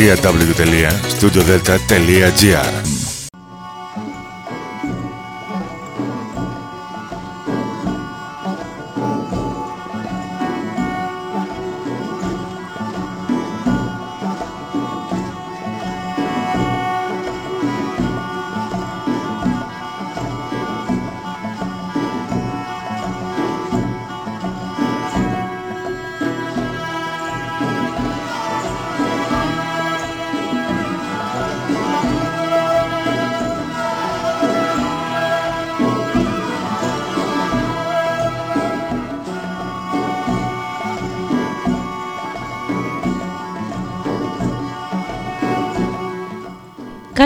www.studiodelta.gr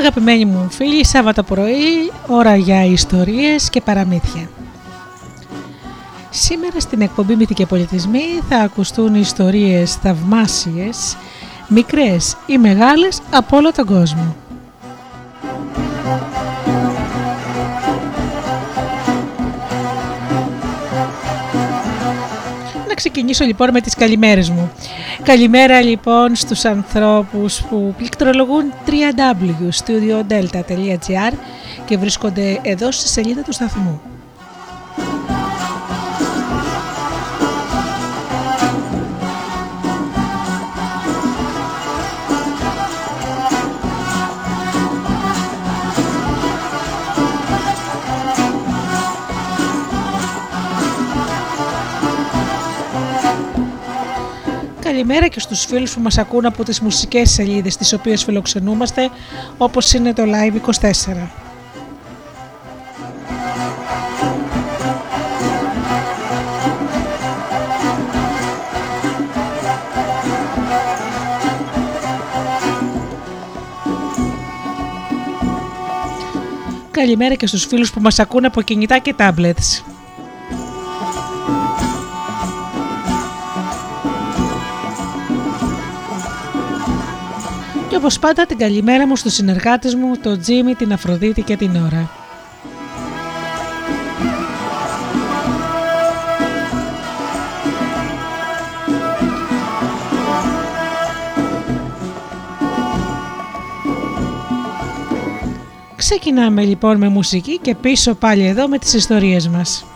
Αγαπημένοι μου φίλοι, Σάββατο πρωί, ώρα για ιστορίες και παραμύθια. Σήμερα στην εκπομπή Μύθοι και Πολιτισμοί θα ακουστούν ιστορίες θαυμάσιες, μικρές ή μεγάλες από όλο τον κόσμο. ξεκινήσω λοιπόν με τις καλημέρες μου. Καλημέρα λοιπόν στους ανθρώπους που πληκτρολογούν www.studiodelta.gr και βρίσκονται εδώ στη σελίδα του σταθμού. Καλημέρα και στους φίλους που μας ακούν από τις μουσικές σελίδες τις οποίες φιλοξενούμαστε όπως είναι το Live24. Καλημέρα και στους φίλους που μας ακούν από κινητά και tablets. Όπως πάντα την καλημέρα μου στους συνεργάτες μου, τον Τζίμι, την Αφροδίτη και την Ωρα. Ξεκινάμε λοιπόν με μουσική και πίσω πάλι εδώ με τις ιστορίες μας.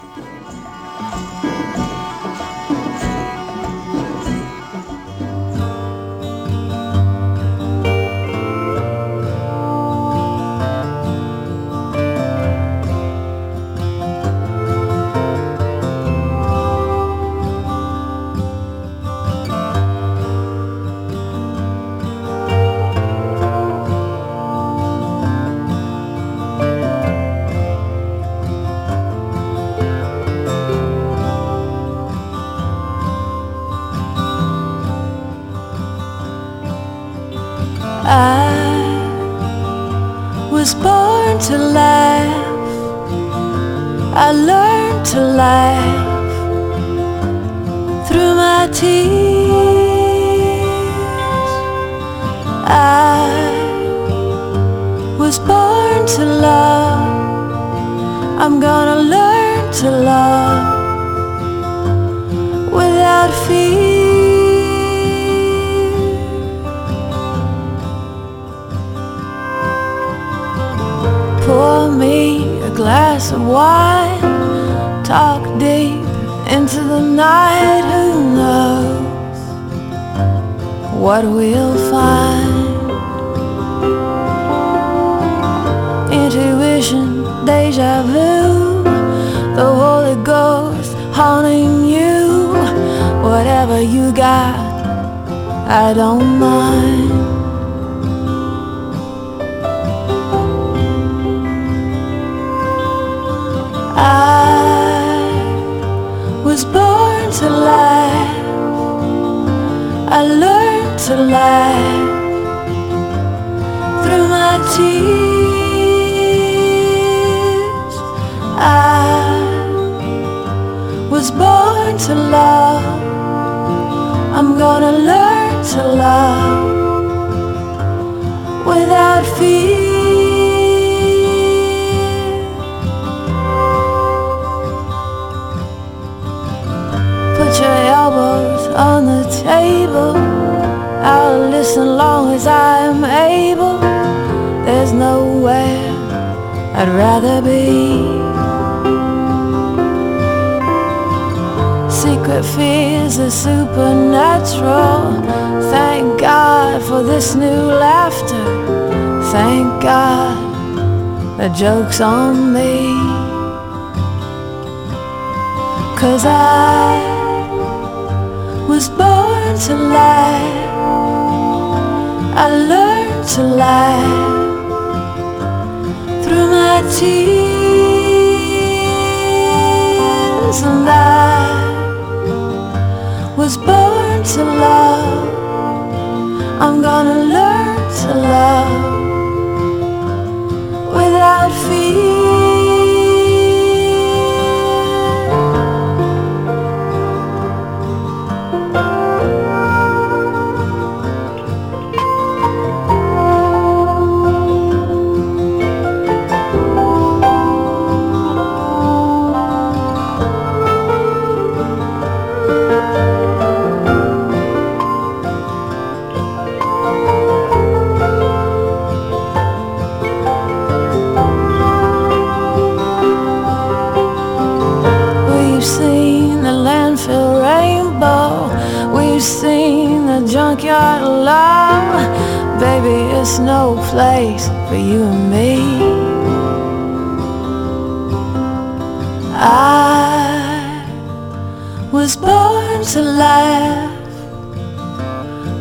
was born to laugh.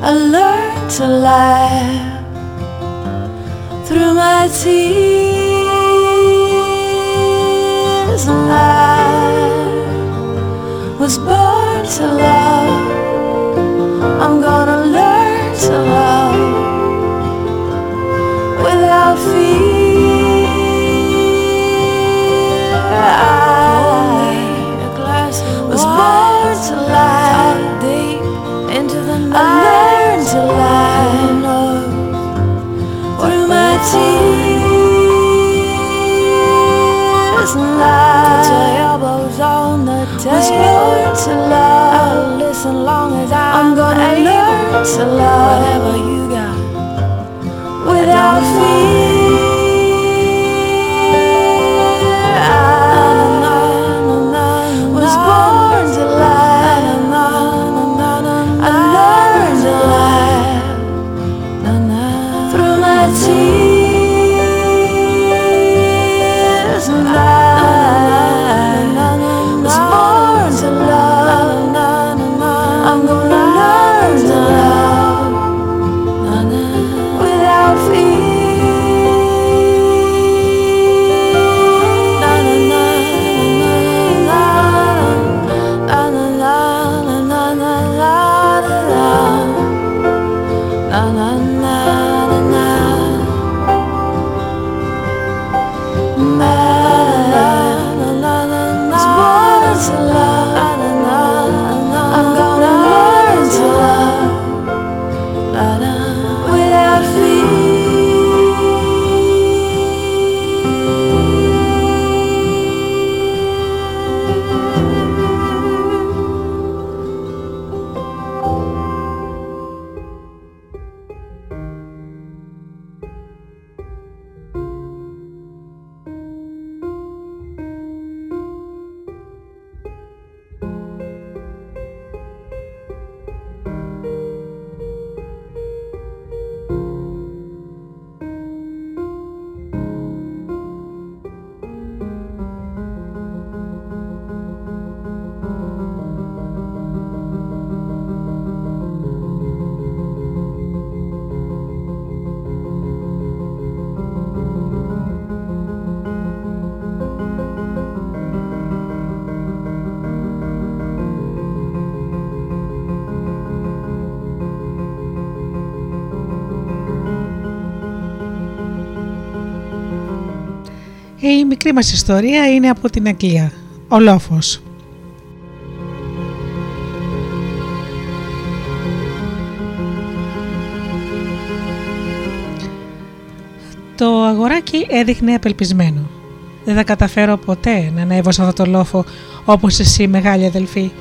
I learned to laugh through my tears. I was born to love. I'm gonna learn to love without fear. to lie deep into the night. I learned to lie through my tears and lies. Put your elbows on the table. learn to love. I'll listen long as I'm, I'm gonna able. learn to love whatever you got without fear. Μικρή μας ιστορία είναι από την Αγγλία. Ο Λόφος. Το αγοράκι έδειχνε απελπισμένο. Δεν θα καταφέρω ποτέ να ανέβω σε αυτό το λόφο όπως εσύ μεγάλη αδελφή.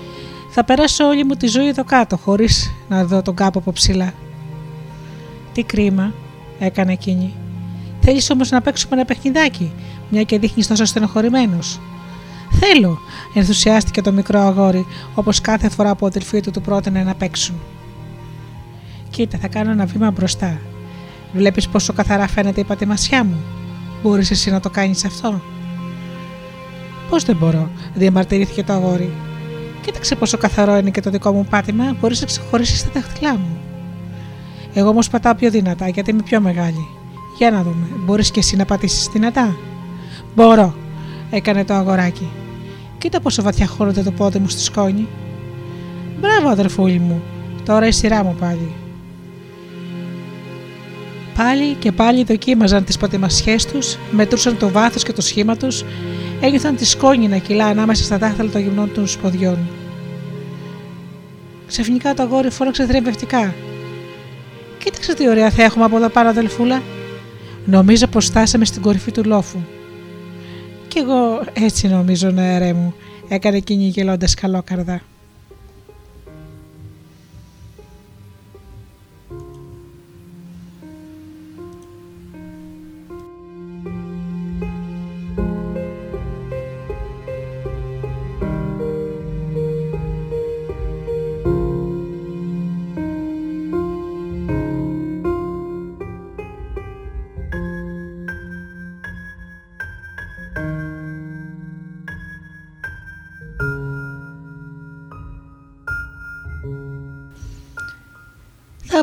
Θα περάσω όλη μου τη ζωή εδώ κάτω χωρίς να δω τον κάπου από ψηλά. Τι κρίμα, έκανε εκείνη. Θέλεις όμως να παίξουμε ένα παιχνιδάκι, μια και δείχνεις τόσο στενοχωρημένος. Θέλω, ενθουσιάστηκε το μικρό αγόρι, όπως κάθε φορά που ο αδελφοί του του πρότεινε να παίξουν. Κοίτα, θα κάνω ένα βήμα μπροστά. Βλέπεις πόσο καθαρά φαίνεται η πατημασιά μου. Μπορείς εσύ να το κάνεις αυτό; Πώς δεν μπορώ, διαμαρτυρήθηκε το αγόρι. Κοίταξε πόσο καθαρό είναι και το δικό μου πάτημα, μπορείς να ξεχωρίσεις τα δάχτυλά μου. Εγώ όμως πατάω πιο δυνατά γιατί είμαι πιο μεγάλη. Για να δούμε, μπορείς και εσύ να πατήσεις δυνατά. Μπορώ, έκανε το αγοράκι. Κοίτα πόσο βαθιά χώρονται το πόδι μου στη σκόνη. Μπράβο, αδερφούλη μου, τώρα η σειρά μου πάλι. Πάλι και πάλι δοκίμαζαν τις πατημασιές τους, μετρούσαν το βάθος και το σχήμα τους, ένιωθαν τη σκόνη να κυλά ανάμεσα στα δάχτυλα των γυμνών των σποδιών. Ξαφνικά το αγόρι φώναξε θρημπευτικά. Κοίταξε τι ωραία θα έχουμε από εδώ πάνω, αδελφούλα. Νομίζω πως φτάσαμε στην κορυφή του λόφου. Κι εγώ έτσι νομίζω, νεαρέ μου, έκανε εκείνη γελώντα καλόκαρδα.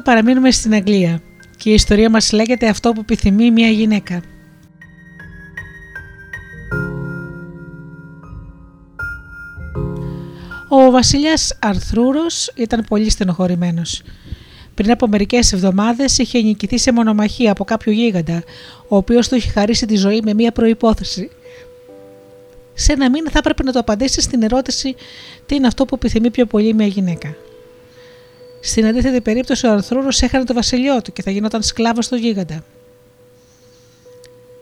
Θα παραμείνουμε στην Αγγλία και η ιστορία μας λέγεται αυτό που επιθυμεί μια γυναίκα. Ο βασιλιάς Αρθρούρος ήταν πολύ στενοχωρημένος. Πριν από μερικές εβδομάδες είχε νικηθεί σε μονομαχία από κάποιο γίγαντα, ο οποίος του είχε χαρίσει τη ζωή με μία προϋπόθεση. Σε ένα μήνα θα έπρεπε να το απαντήσει στην ερώτηση τι είναι αυτό που επιθυμεί πιο πολύ μια γυναίκα. Στην αντίθετη περίπτωση, ο Αρθρούρος έχανε το βασιλιό του και θα γινόταν σκλάβος του γίγαντα.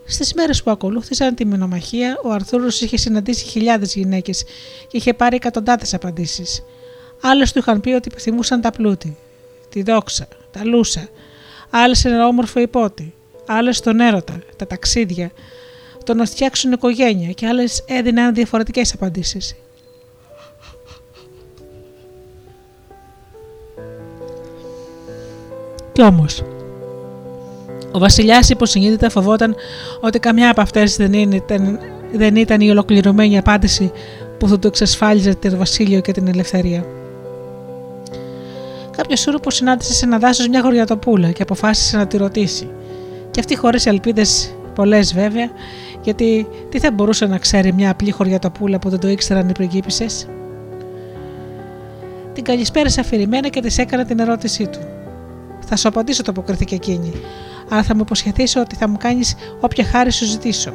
Στις μέρες που ακολούθησαν τη μηνομαχία, ο Αρθούρο είχε συναντήσει χιλιάδες γυναίκες και είχε πάρει εκατοντάδες απαντήσεις. Άλλες του είχαν πει ότι επιθυμούσαν τα πλούτη, τη δόξα, τα λούσα, άλλες ένα όμορφο υπότι, άλλες τον έρωτα, τα ταξίδια, το να φτιάξουν οικογένεια και άλλες έδιναν διαφορετικές απαντήσεις. Κι όμως, ο Βασιλιάς υποσυνείδητα φοβόταν ότι καμιά από αυτές δεν, ήταν, δεν ήταν η ολοκληρωμένη απάντηση που θα του εξασφάλιζε το βασίλειο και την ελευθερία. Κάποιος σούρουπος συνάντησε σε ένα δάσος μια γοριατοπούλα και αποφάσισε να τη ρωτήσει. Και αυτή χωρίς ελπίδες πολλές βέβαια, γιατί τι θα μπορούσε να ξέρει μια απλή χωριατοπούλα που δεν το ήξεραν οι πριγκίπισε. Την καλησπέρισε αφηρημένα και της έκανε την ερώτησή του. Θα σου απαντήσω, το αποκρίθηκε εκείνη. Αλλά θα μου υποσχεθείς ότι θα μου κάνεις όποια χάρη σου ζητήσω.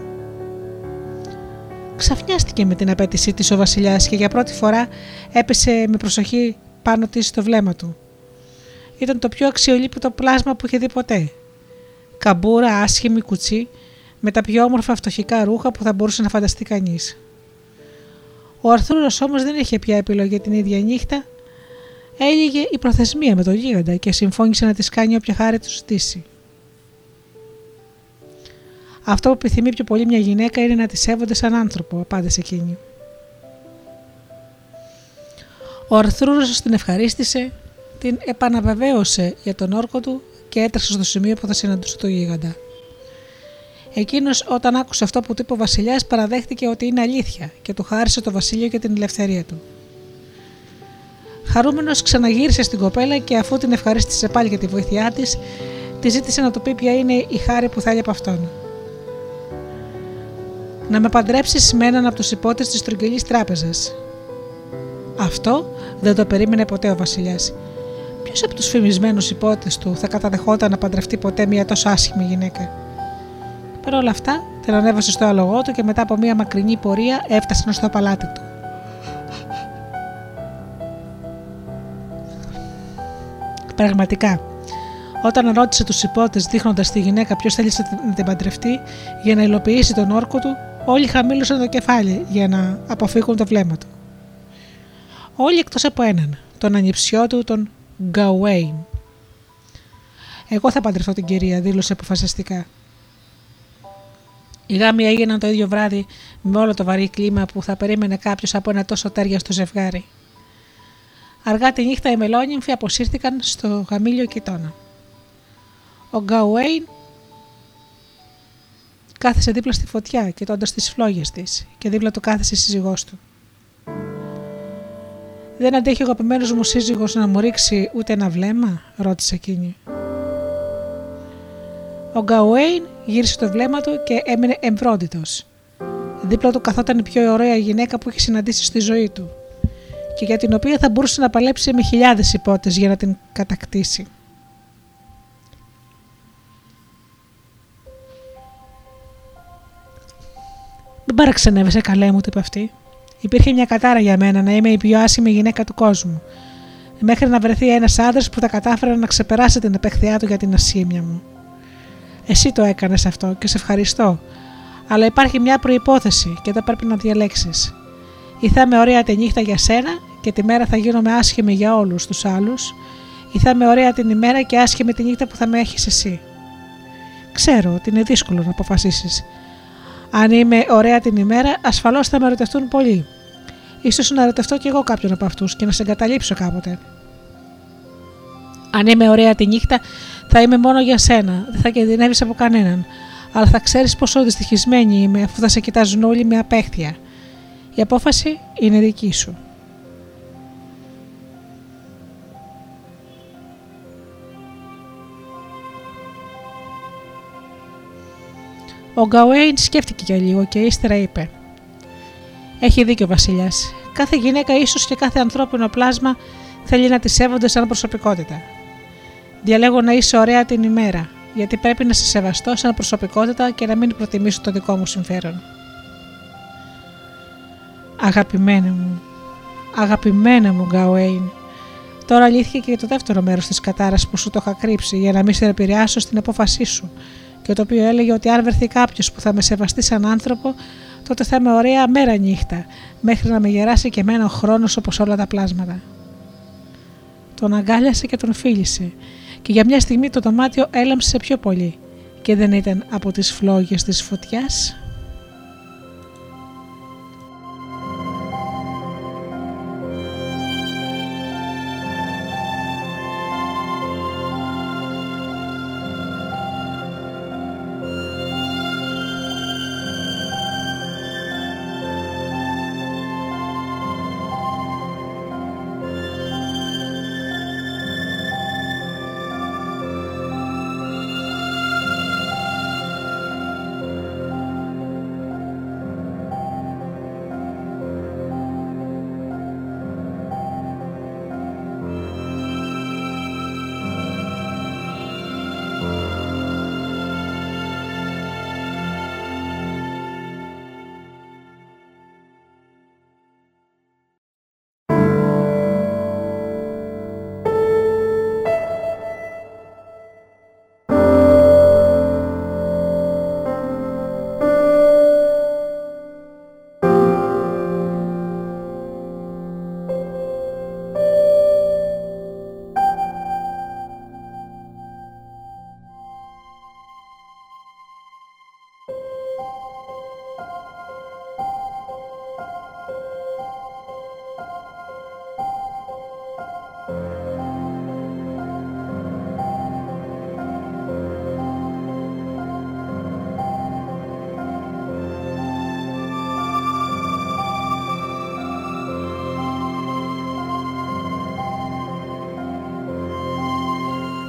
Ξαφνιάστηκε με την απέτησή της ο Βασιλιάς και για πρώτη φορά έπεσε με προσοχή πάνω της στο βλέμμα του. Ήταν το πιο αξιολύπητο πλάσμα που είχε δει ποτέ. Καμπούρα, άσχημη κουτσί, με τα πιο όμορφα φτωχικά ρούχα που θα μπορούσε να φανταστεί κανείς. Ο Αρθούρος όμως δεν είχε πια επιλογή την ίδια νύχτα Έλυγε η προθεσμία με τον γίγαντα και συμφώνησε να της κάνει όποια χάρη του ζητήσει. Αυτό που επιθυμεί πιο πολύ μια γυναίκα είναι να τη σέβονται σαν άνθρωπο, απάντησε εκείνη. Ο Αρθρούρος την ευχαρίστησε, την επαναβεβαίωσε για τον όρκο του και έτρεξε στο σημείο που θα συναντούσε το γίγαντα. Εκείνος, όταν άκουσε αυτό που του είπε ο Βασιλιάς, παραδέχτηκε ότι είναι αλήθεια και του χάρισε το βασίλειο και την ελευθερία του. Χαρούμενος ξαναγύρισε στην κοπέλα και αφού την ευχαρίστησε πάλι για τη βοήθειά της, τη ζήτησε να του πει ποια είναι η χάρη που θέλει από αυτόν. Να με παντρέψεις με έναν από τους υπότες της τρογγυλής τράπεζας. Αυτό δεν το περίμενε ποτέ ο Βασιλιάς. Ποιος από τους φημισμένους υπότες του θα καταδεχόταν να παντρευτεί ποτέ μια τόσο άσχημη γυναίκα; Παρ' όλα αυτά, Την ανέβασε στο άλογό του και μετά από μια μακρινή πορεία έφτασαν στο παλάτι του. Πραγματικά, όταν ρώτησε τους υπότες δείχνοντας τη γυναίκα ποιος θέλει να την παντρευτεί για να υλοποιήσει τον όρκο του, όλοι χαμήλωσαν το κεφάλι για να αποφύγουν το βλέμμα του. Όλοι εκτός από έναν, τον ανιψιό του, τον Γκαουέιν. Εγώ θα παντρευτώ την κυρία, δήλωσε αποφασιστικά. Οι γάμοι έγιναν το ίδιο βράδυ με όλο το βαρύ κλίμα που θα περίμενε κάποιος από ένα τόσο τέρια στο ζευγάρι. Αργά τη νύχτα οι μελόνυμφοι αποσύρθηκαν στο γαμήλιο κοιτώνα. Ο Γκαουέιν κάθεσε δίπλα στη φωτιά, κοιτώντας τις φλόγες της, και δίπλα του κάθεσε η σύζυγός του. Δεν αντέχει ο αγαπημένος μου σύζυγος να μου ρίξει ούτε ένα βλέμμα, ρώτησε εκείνη. Ο Γκαουέιν γύρισε το βλέμμα του και έμεινε εμβρόντιτος. Δίπλα του καθόταν η πιο ωραία γυναίκα που είχε συναντήσει στη ζωή του και για την οποία θα μπορούσε να παλέψει με χιλιάδες υπότες για να την κατακτήσει. Δεν παραξενεύεσαι καλέ μου, είπε αυτή. Υπήρχε μια κατάρα για μένα να είμαι η πιο άσημη γυναίκα του κόσμου. Μέχρι να βρεθεί ένας άντρας που θα κατάφερε να ξεπεράσει την επεχθειά του για την ασήμια μου. Εσύ το έκανες αυτό και σε ευχαριστώ. Αλλά υπάρχει μια προπόθεση και δεν πρέπει να διαλέξεις. Ή θα είμαι ωραία τη νύχτα για σένα και τη μέρα θα γίνομαι άσχημη για όλους τους άλλους, ή θα είμαι ωραία την ημέρα και άσχημη τη νύχτα που θα με έχεις εσύ. Ξέρω ότι είναι δύσκολο να αποφασίσεις. Αν είμαι ωραία την ημέρα, ασφαλώς θα με ρωτευτούν πολλοί. Ίσως να ρωτευτώ κι εγώ κάποιον από αυτούς και να σε εγκαταλείψω κάποτε. Αν είμαι ωραία τη νύχτα, θα είμαι μόνο για σένα, δεν θα κινδυνεύεις από κανέναν. Αλλά θα ξέρεις πόσο δυστυχισμένη είμαι αφού θα σε κοιτάζουν όλοι με απέχθεια. Η απόφαση είναι δική σου. Ο Γκαουέιν σκέφτηκε για λίγο και ύστερα είπε: Έχει δίκιο ο Βασιλιάς. Κάθε γυναίκα, ίσως και κάθε ανθρώπινο πλάσμα, θέλει να τη σέβονται σαν προσωπικότητα. Διαλέγω να είσαι ωραία την ημέρα, γιατί πρέπει να σε σεβαστώ σαν προσωπικότητα και να μην προτιμήσω το δικό μου συμφέρον. Αγαπημένη μου, αγαπημένα μου Γκαουέιν, τώρα αλήθεια και το δεύτερο μέρος της κατάρα που σου το είχα κρύψει για να μην σε επηρεάσω στην απόφασή σου και το οποίο έλεγε ότι αν βρεθεί κάποιος που θα με σεβαστεί σαν άνθρωπο, τότε θα είμαι ωραία μέρα νύχτα, μέχρι να με γεράσει και εμένα ο χρόνος όπως όλα τα πλάσματα. Τον αγκάλιασε και τον φίλησε, και για μια στιγμή το δωμάτιο έλαμψε πιο πολύ, και δεν ήταν από τις φλόγες της φωτιάς.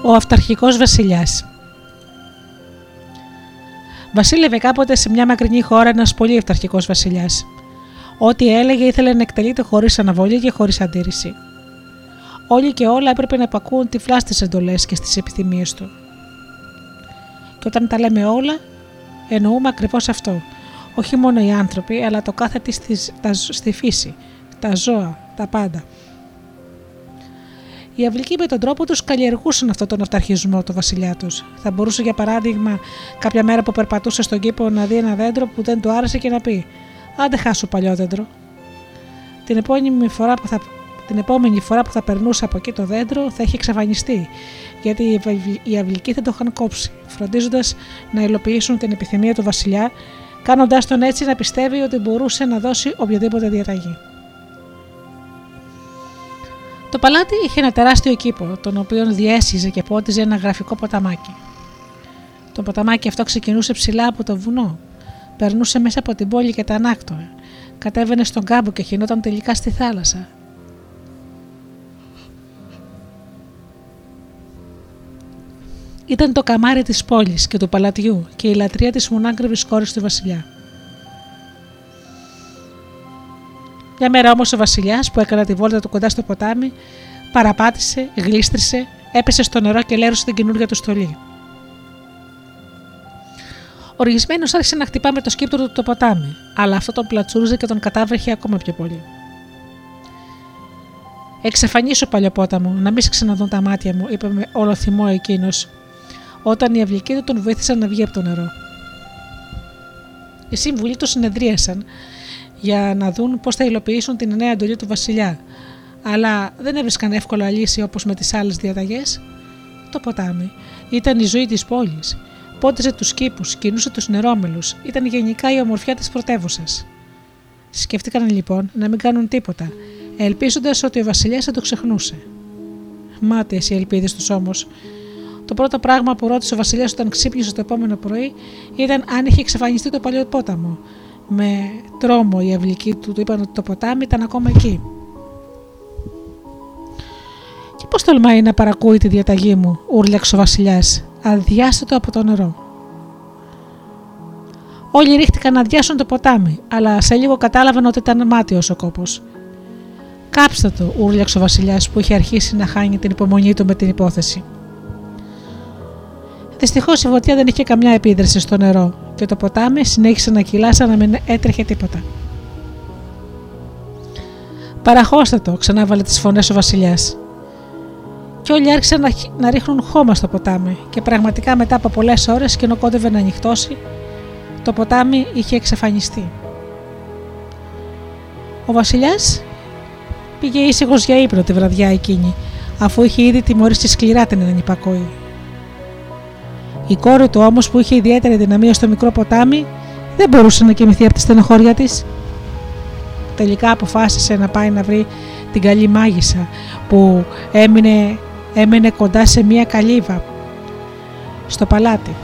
Ο αυταρχικός βασιλιάς. Βασίλευε κάποτε σε μια μακρινή χώρα ένας πολύ αυταρχικός βασιλιάς. Ό,τι έλεγε ήθελε να εκτελείται χωρίς αναβολή και χωρίς αντίρρηση. Όλοι και όλα έπρεπε να υπακούουν τυφλά στι εντολές και στις επιθυμίες του. Και όταν τα λέμε όλα, Εννοούμε ακριβώς αυτό. Όχι μόνο οι άνθρωποι, αλλά το κάθε τι στη φύση, τα ζώα, τα πάντα. Οι αυλικοί με τον τρόπο τους καλλιεργούσαν αυτόν τον αυταρχισμό του βασιλιά τους. Θα μπορούσε, για παράδειγμα, κάποια μέρα που περπατούσε στον κήπο να δει ένα δέντρο που δεν του άρεσε και να πει: Άντε χάσου παλιό δέντρο. Την επόμενη φορά που θα την επόμενη φορά που θα περνούσε από εκεί το δέντρο θα είχε εξαφανιστεί, γιατί οι αυλικοί θα το είχαν κόψει, φροντίζοντας να υλοποιήσουν την επιθυμία του βασιλιά, κάνοντά τον έτσι να πιστεύει ότι μπορούσε να δώσει οποιαδήποτε διαταγή. Το παλάτι είχε ένα τεράστιο κήπο, τον οποίο διέσχιζε και πότιζε ένα γραφικό ποταμάκι. Το ποταμάκι αυτό ξεκινούσε ψηλά από το βουνό, περνούσε μέσα από την πόλη και τα ανάκτοε, κατέβαινε στον κάμπο και χινόταν τελικά στη θάλασσα, Ήταν το καμάρι της πόλης και του παλατιού και η λατρεία της μονάκριβης κόρης του βασιλιά. Μια μέρα όμως ο βασιλιάς που έκανε τη βόλτα του κοντά στο ποτάμι παραπάτησε, γλίστρισε, έπεσε στο νερό και λέρωσε την καινούργια του στολή. Οργισμένος άρχισε να χτυπά με το σκύπτο του το ποτάμι, αλλά αυτό τον πλατσούριζε και τον κατάβρεχε ακόμα πιο πολύ. Εξαφανίσω παλιοπόταμο, να μην σε ξαναδούν τα μάτια μου, είπε με όλο θυμό εκείνος, όταν οι αυλικοί του τον βοήθησαν να βγει από το νερό. Οι σύμβουλοι του συνεδρίασαν για να δουν πώς θα υλοποιήσουν την νέα εντολή του Βασιλιά, αλλά δεν έβρισκαν εύκολα λύση όπως με τις άλλες διαταγές. Το ποτάμι ήταν η ζωή της πόλης. Πότιζε τους κήπους, κινούσε τους νερόμελους, ήταν γενικά η ομορφιά της πρωτεύουσας. Σκέφτηκαν λοιπόν να μην κάνουν τίποτα, ελπίζοντας ότι ο Βασιλιάς θα το ξεχνούσε. Μάταιες οι ελπίδες τους όμως, το πρώτο πράγμα που ρώτησε ο Βασιλιάς όταν ξύπνησε το επόμενο πρωί ήταν αν είχε εξαφανιστεί το παλιό πόταμο. Με τρόμο οι αυλικοί του του είπαν ότι το ποτάμι ήταν ακόμα εκεί. Και πώς τολμάει να παρακούει τη διαταγή μου, ούρλιαξε ο Βασιλιάς, αδιάστατο από το νερό. Όλοι ρίχτηκαν να αδειάσουν το ποτάμι, αλλά σε λίγο κατάλαβαν ότι ήταν μάτιο ο κόπος. Κάψτε το, ούρλιαξε ο Βασιλιάς που είχε αρχίσει να χάνει την υπομονή του με την υπόθεση. Δυστυχώς η φωτιά δεν είχε καμιά επίδραση στο νερό και το ποτάμι συνέχισε να κυλάς σαν να μην έτρεχε τίποτα. Παραχώστε το, ξανάβαλε τις φωνές ο Βασιλιάς. Και όλοι άρχισαν να, να ρίχνουν χώμα στο ποτάμι, και πραγματικά μετά από πολλές ώρες και ενώ κόντευε να ανοιχτώσει, το ποτάμι είχε εξαφανιστεί. Ο Βασιλιάς πήγε ήσυχος για ύπνο τη βραδιά εκείνη, αφού είχε ήδη τιμωρήσει σκληρά την ανυπακοή. Η κόρη του όμως που είχε ιδιαίτερη δυναμία στο μικρό ποτάμι δεν μπορούσε να κοιμηθεί από τη στενοχώρια της. Τελικά αποφάσισε να πάει να βρει την καλή μάγισσα που έμεινε, έμενε κοντά σε μία καλύβα στο παλάτι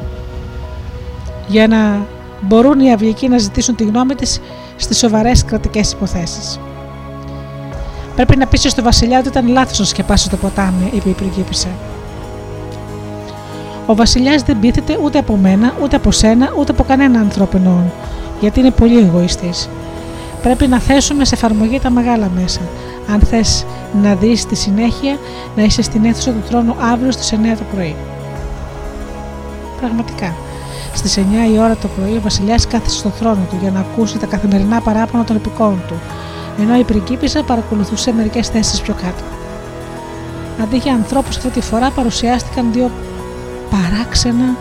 για να μπορούν οι αυλικοί να ζητήσουν τη γνώμη της στις σοβαρές κρατικές υποθέσεις. Πρέπει να πείσει στο βασιλιά ότι ήταν λάθος να σκεπάσει το ποτάμι, είπε η πριγκίπισσα. Ο Βασιλιάς δεν πείθεται ούτε από μένα, ούτε από σένα, ούτε από κανένα ανθρώπινο, γιατί είναι πολύ εγωιστής. Πρέπει να θέσουμε σε εφαρμογή τα μεγάλα μέσα. Αν θες να δεις τη συνέχεια, να είσαι στην αίθουσα του τρόνου αύριο στις 9 το πρωί. Πραγματικά. Στις 9 η ώρα το πρωί ο Βασιλιάς κάθισε στον θρόνο του για να ακούσει τα καθημερινά παράπονα των επικών του, ενώ η πριγκίπισσα παρακολουθούσε μερικές θέσεις πιο κάτω. Αντί για ανθρώπους αυτή τη φορά παρουσιάστηκαν δύο παράξενα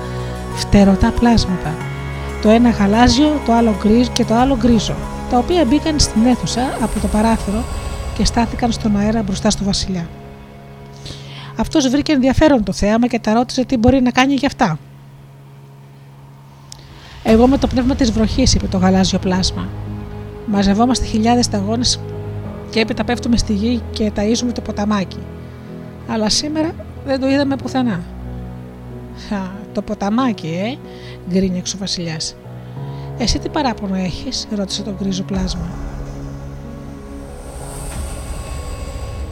φτερωτά πλάσματα. Το ένα γαλάζιο, το άλλο γκρίζ και το άλλο γκρίζο, τα οποία μπήκαν στην αίθουσα από το παράθυρο και στάθηκαν στον αέρα μπροστά στο βασιλιά. Αυτός βρήκε ενδιαφέρον το θέαμα και τα ρώτησε τι μπορεί να κάνει γι' αυτά. Εγώ με το πνεύμα της βροχής, είπε το γαλάζιο πλάσμα. Μαζευόμαστε χιλιάδες σταγόνες και έπειτα πέφτουμε στη γη και ταΐζουμε το ποταμάκι. Αλλά σήμερα δεν το είδαμε πουθενά το ποταμάκι, ε, γκρίνιαξε ο Βασιλιά. Εσύ τι παράπονο έχεις, ρώτησε το γκρίζο πλάσμα.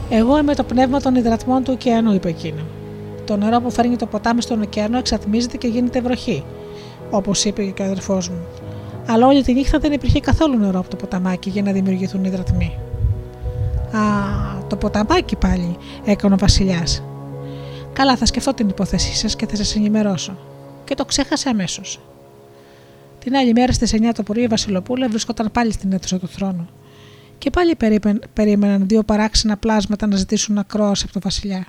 Εγώ είμαι το πνεύμα των υδρατμών του ωκεανού, είπε εκείνο. Το νερό που φέρνει το ποτάμι στον ωκεανό εξατμίζεται και γίνεται βροχή, όπως είπε και ο αδερφός μου. Αλλά όλη τη νύχτα δεν υπήρχε καθόλου νερό από το ποταμάκι για να δημιουργηθούν υδρατμοί. Α, το ποταμάκι πάλι, έκανε ο Βασιλιάς. Καλά, θα σκεφτώ την υπόθεσή σας και θα σας ενημερώσω. Και το ξέχασε αμέσως. Την άλλη μέρα στις 9 το πρωί η Βασιλοπούλα βρισκόταν πάλι στην αίθουσα του θρόνου. Και πάλι περίμεναν δύο παράξενα πλάσματα να ζητήσουν ακρόαση από τον Βασιλιά.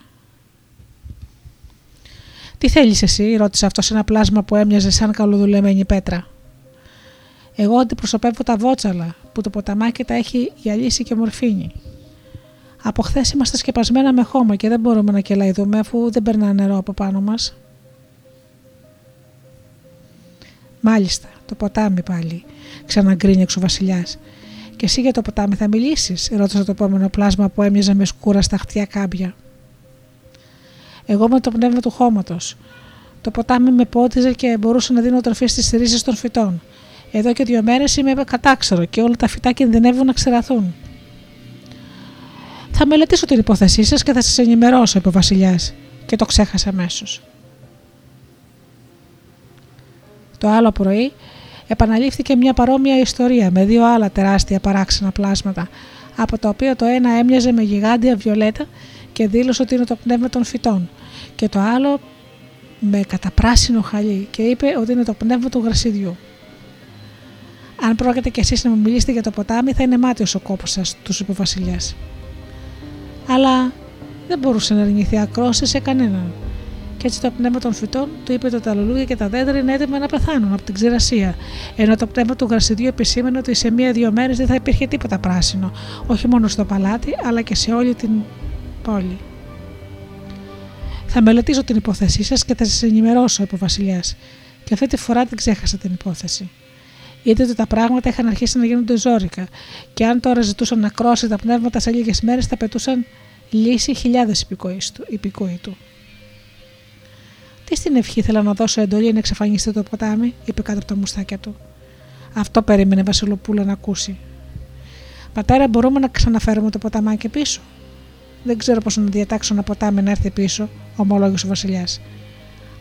Τι θέλεις εσύ, ρώτησε αυτός σε ένα πλάσμα που έμοιαζε σαν καλοδουλεμένη πέτρα. Εγώ αντιπροσωπεύω τα βότσαλα που το ποταμάκι τα έχει γυαλίσει και μορφίνει. Από χθες είμαστε σκεπασμένα με χώμα και δεν μπορούμε να κελαϊδούμε αφού δεν περνά νερό από πάνω μας. Μάλιστα, το ποτάμι πάλι, ξαναγκρίνιαξε ο Βασιλιάς. Και εσύ για το ποτάμι θα μιλήσεις, ρώτησε το επόμενο πλάσμα που έμοιαζε με σκούρα στα χτιά κάμπια. Εγώ με το πνεύμα του χώματος. Το ποτάμι με πότιζε και μπορούσα να δίνω τροφή στις ρίζε των φυτών. Εδώ και δύο μέρες είμαι κατάξερο και όλα τα φυτά κινδυνεύουν να ξεραθούν. Θα μελετήσω την υπόθεσή σας και θα σας ενημερώσω, είπε ο Βασιλιάς, και το ξέχασε αμέσως. Το άλλο πρωί επαναλήφθηκε μια παρόμοια ιστορία με δύο άλλα τεράστια παράξενα πλάσματα, από τα οποία το ένα έμοιαζε με γιγάντια βιολέτα και δήλωσε ότι είναι το πνεύμα των φυτών, και το άλλο με καταπράσινο χαλί και είπε ότι είναι το πνεύμα του γρασιδιού. Αν πρόκειται κι εσείς να μου μιλήσετε για το ποτάμι, θα είναι μάτιο ο κόπος σας, τους είπε ο Βασιλιάς. Αλλά δεν μπορούσε να αρνηθεί ακρόση σε κανέναν. Και έτσι το πνεύμα των φυτών του είπε ότι τα λουλούδια και τα δέντρα είναι έτοιμα να πεθάνουν από την ξηρασία. Ενώ το πνεύμα του γρασιδιού επισήμενε ότι σε μία-δύο μέρες δεν θα υπήρχε τίποτα πράσινο, όχι μόνο στο παλάτι, αλλά και σε όλη την πόλη. Θα μελετήσω την υπόθεσή σας και θα σας ενημερώσω, είπε ο Βασιλιάς. Και αυτή τη φορά δεν ξέχασα την υπόθεση. Είδε ότι τα πράγματα είχαν αρχίσει να γίνονται ζώρικα, και αν τώρα ζητούσαν να κρώσει τα πνεύματα σε λίγες μέρες θα πετούσαν λύση χιλιάδες υπηκόοι του. Τι στην ευχή ήθελα να δώσω εντολή να εξαφανιστεί το ποτάμι, είπε κάτω από τα μουστάκια του. Αυτό περίμενε Βασιλοπούλα να ακούσει. Πατέρα, μπορούμε να ξαναφέρουμε το ποταμάκι πίσω; Δεν ξέρω πώς να διατάξω ένα ποτάμι να έρθει πίσω, ομολόγησε ο Βασιλιάς.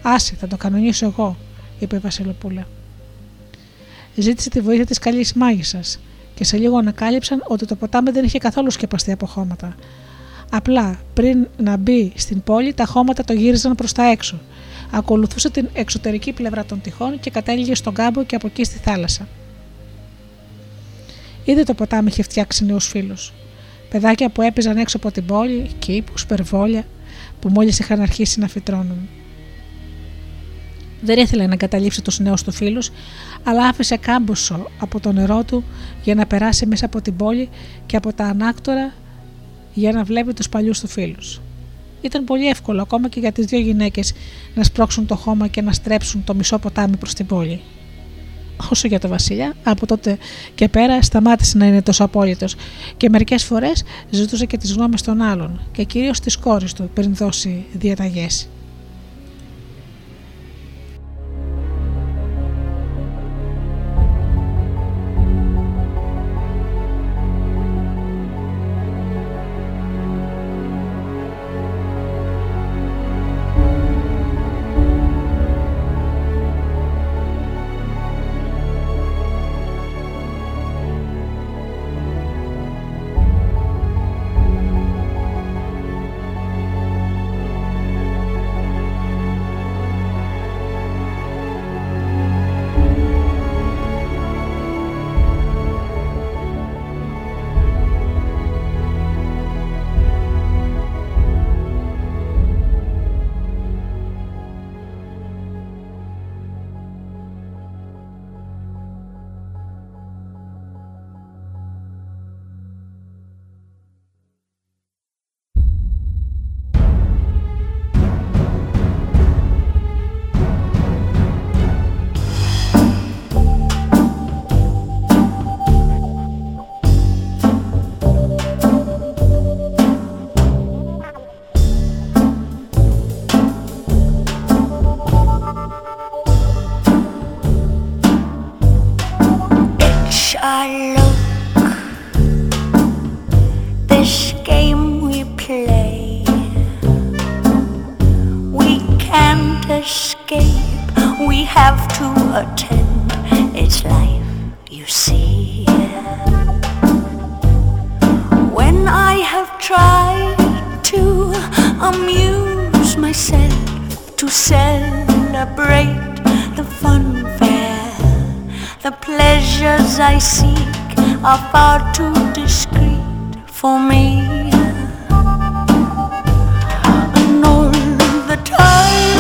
Άσε, θα το κανονίσω εγώ, είπε η Βασιλοπούλα. Ζήτησε τη βοήθεια της καλής μάγισσας και σε λίγο ανακάλυψαν ότι το ποτάμι δεν είχε καθόλου σκεπαστεί από χώματα. Απλά πριν να μπει στην πόλη, τα χώματα το γύριζαν προς τα έξω. Ακολουθούσε την εξωτερική πλευρά των τυχών και κατέληγε στον κάμπο και από εκεί στη θάλασσα. Είδε το ποτάμι είχε φτιάξει νέους φίλους. Παιδάκια που έπαιζαν έξω από την πόλη, κήπους, περβόλια, που μόλις είχαν αρχίσει να φυτρώνουν. Δεν ήθελε να εγκαταλείψει τους νέους του φίλους, αλλά άφησε κάμποσο από το νερό του για να περάσει μέσα από την πόλη και από τα ανάκτορα για να βλέπει τους παλιούς του φίλους. Ήταν πολύ εύκολο ακόμα και για τις δύο γυναίκες να σπρώξουν το χώμα και να στρέψουν το μισό ποτάμι προς την πόλη. Όσο για το Βασιλιά, από τότε και πέρα σταμάτησε να είναι τόσο απόλυτος και μερικές φορές ζητούσε και τις γνώμες των άλλων και κυρίως τη κόρη του πριν δώσει διαταγές. try to amuse myself to celebrate the fun fair. The pleasures I seek are far too discreet for me. And all the time.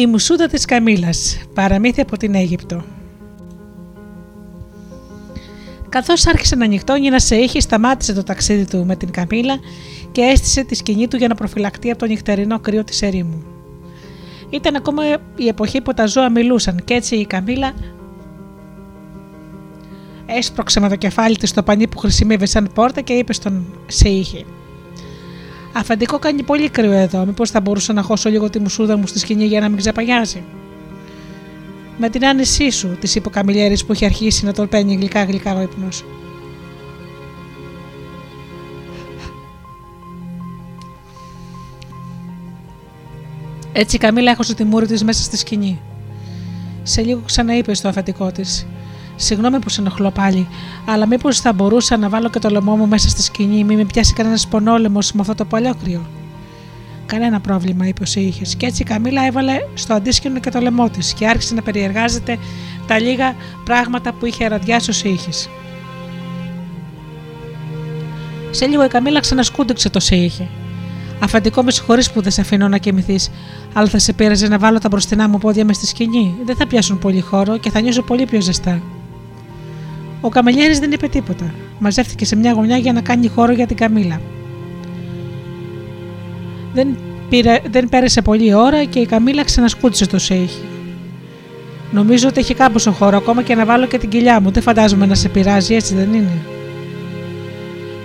Η μουσούδα της Καμήλας, παραμύθι από την Αίγυπτο. Καθώς άρχισε να ανοιχτώνει, ένα είχε σταμάτησε το ταξίδι του με την Καμήλα και έστησε τη σκηνή του για να προφυλακτεί από το νυχτερινό κρύο της ερήμου. Ήταν ακόμα η εποχή που τα ζώα μιλούσαν και έτσι η Καμήλα έσπρωξε με το κεφάλι της στο πανί που χρησιμεύε σαν πόρτα και είπε στον Σεήχη Αφεντικό κάνει πολύ κρύο εδώ. Μήπως θα μπορούσα να χώσω λίγο τη μουσούδα μου στη σκηνή για να μην ξεπαγιάζει. Με την άνεσή σου, της είπε ο Καμιλιέρη που είχε αρχίσει να τον παίρνει γλυκά-γλυκά ο ύπνος. Έτσι η Καμίλα έχωσε τη μούρη της μέσα στη σκηνή. Σε λίγο ξαναείπες στο αφεντικό της: Συγγνώμη που σε ενοχλώ πάλι, αλλά μήπως θα μπορούσα να βάλω και το λαιμό μου μέσα στη σκηνή, μη με πιάσει κανένας πονόλεμο με αυτό το παλιόκριο. Κανένα πρόβλημα, είπε ο Σίχες. Και έτσι η Καμίλα έβαλε στο αντίσκηνο και το λαιμό της και άρχισε να περιεργάζεται τα λίγα πράγματα που είχε ραδιάσει ο Σίχε. Σε λίγο η Καμίλα ξανασκούντεξε το Σίχε. Αφεντικό με συγχωρείς που δεν σε αφήνω να κοιμηθείς, αλλά θα σε πείραζε να βάλω τα μπροστινά μου πόδια μες στη σκηνή. Δεν θα πιάσουν πολύ χώρο και θα νιώσω πολύ πιο ζεστά. Ο Καμελιέρης δεν είπε τίποτα. Μαζεύτηκε σε μια γωνιά για να κάνει χώρο για την Καμίλα. Δεν, πήρε, δεν πέρασε πολλή ώρα και η Καμίλα ξανασκούτησε το Σέιχη. Νομίζω ότι έχει κάμποσο χώρο ακόμα και να βάλω και την κοιλιά μου. Δεν φαντάζομαι να σε πειράζει, έτσι δεν είναι.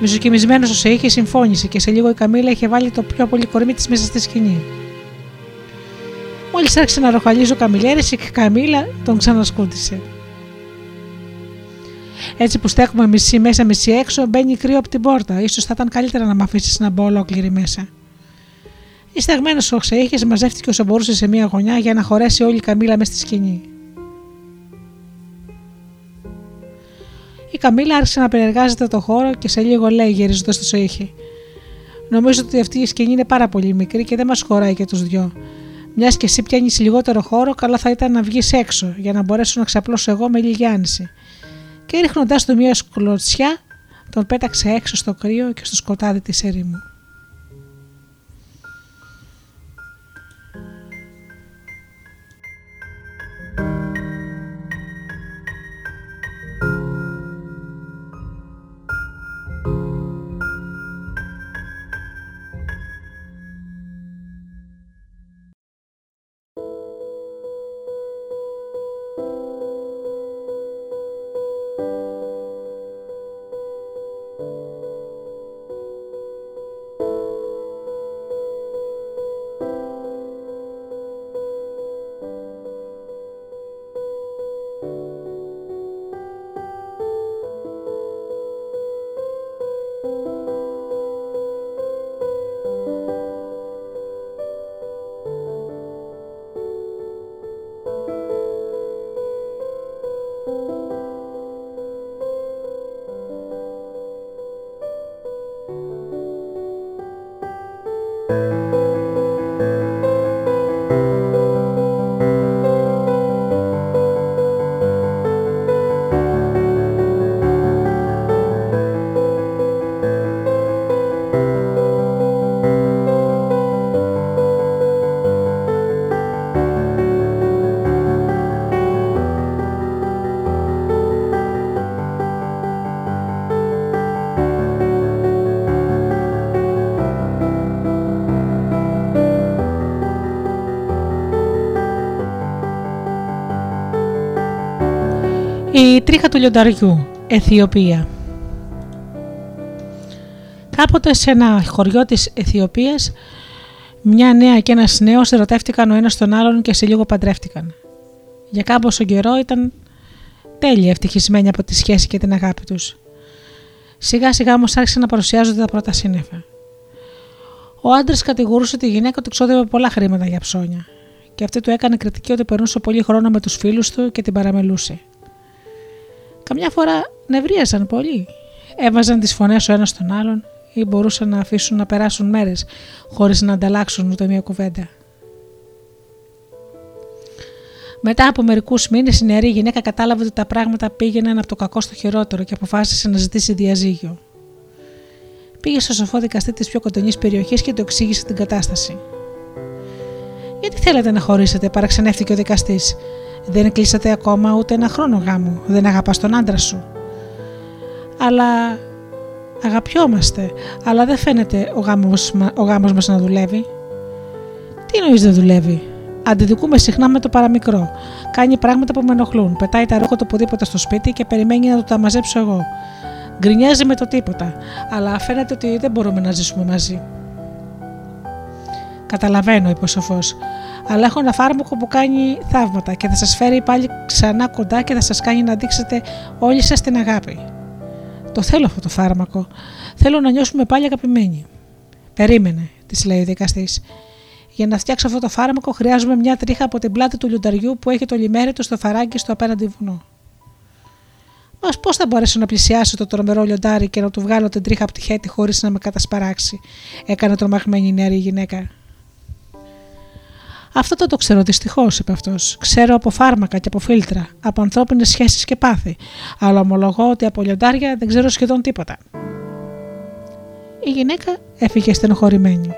Μισοκιμισμένο ο Σέιχη συμφώνησε και σε λίγο η Καμίλα είχε βάλει το πιο πολύ κορμί της μέσα στη σκηνή. Μόλις άρχισε να ροχαλίζει ο Καμιλιέρης, η Καμίλα τον ξανασκούτησε. Έτσι που στέκουμε μισή μέσα, μισή έξω, μπαίνει κρύο από την πόρτα. σω θα ήταν καλύτερα να με αφήσεις να μπω ολόκληρη μέσα. Ισταγμένο ο Ξεήχε μαζεύτηκε όσο μπορούσε σε μία γωνιά για να χωρέσει όλη η καμίλα μες στη σκηνή. Η Καμίλα άρχισε να περιεργάζεται το χώρο και σε λίγο λέει γυρίζοντα το Σοίχη. Νομίζω ότι αυτή η σκηνή είναι πάρα πολύ μικρή και δεν μας χωράει και τους δυο. Μιας και εσύ πιάνεις λιγότερο χώρο, καλά θα ήταν να βγεις έξω για να μπορέσω να ξαπλώσω εγώ με λίγη άνηση και ρίχνοντάς του μια σκλωτσιά τον πέταξε έξω στο κρύο και στο σκοτάδι της ερήμου. Η τρίχα του λιονταριού, Αιθιοπία. Κάποτε σε ένα χωριό της Αιθιοπίας, μια νέα και ένας νέος ερωτεύτηκαν ο ένας τον άλλον και σε λίγο παντρεύτηκαν. Για κάμποσο καιρό ήταν τέλεια ευτυχισμένοι από τη σχέση και την αγάπη τους. Σιγά σιγά όμως άρχισαν να παρουσιάζονται τα πρώτα σύννεφα. Ο άντρας κατηγορούσε τη γυναίκα ότι ξόδευε πολλά χρήματα για ψώνια και αυτή του έκανε κριτική ότι περνούσε πολύ χρόνο με τους φίλους του και την παραμελούσε. Καμιά φορά νευρίαζαν πολύ. Έβαζαν τις φωνές ο ένας στον άλλον ή μπορούσαν να αφήσουν να περάσουν μέρες χωρίς να ανταλλάξουν ούτε μία κουβέντα. Μετά από μερικούς μήνες, η νεαρή γυναίκα κατάλαβε ότι τα πράγματα πήγαιναν από το κακό στο χειρότερο και αποφάσισε να ζητήσει διαζύγιο. Πήγε στο σοφό δικαστή της πιο κοντινής περιοχής και του εξήγησε την κατάσταση. Γιατί θέλετε να χωρίσετε, παραξενεύτηκε ο δικαστής. Δεν κλείσατε ακόμα ούτε ένα χρόνο γάμου. Δεν αγαπάς τον άντρα σου. Αλλά αγαπιόμαστε, αλλά δεν φαίνεται ο γάμος, ο γάμος μας να δουλεύει. Τι εννοείς δεν δουλεύει; Αντιδικούμε συχνά με το παραμικρό. Κάνει πράγματα που με ενοχλούν. Πετάει τα ρούχα του οπουδήποτε στο σπίτι και περιμένει να το τα μαζέψω εγώ. Γκρινιάζει με το τίποτα, αλλά φαίνεται ότι δεν μπορούμε να ζήσουμε μαζί. Καταλαβαίνω, είπε ο σοφός. Αλλά έχω ένα φάρμακο που κάνει θαύματα και θα σας φέρει πάλι ξανά κοντά και θα σας κάνει να δείξετε όλοι σας την αγάπη. Το θέλω αυτό το φάρμακο. Θέλω να νιώσουμε πάλι αγαπημένοι. Περίμενε, της λέει ο δικαστής. Για να φτιάξω αυτό το φάρμακο, χρειάζομαι μια τρίχα από την πλάτη του λιονταριού που έχει το λιμέρι του στο φαράγγι στο απέναντι βουνό. Μας πώς θα μπορέσω να πλησιάσω το τρομερό λιοντάρι και να του βγάλω την τρίχα από τη χέτη χωρίς να με κατασπαράξει, έκανε τρομαγμένη η νεαρή γυναίκα. Αυτό δεν το ξέρω δυστυχώς, είπε αυτός. Ξέρω από φάρμακα και από φίλτρα, από ανθρώπινες σχέσεις και πάθη, αλλά ομολογώ ότι από λιοντάρια δεν ξέρω σχεδόν τίποτα. Η γυναίκα έφυγε στενοχωρημένη.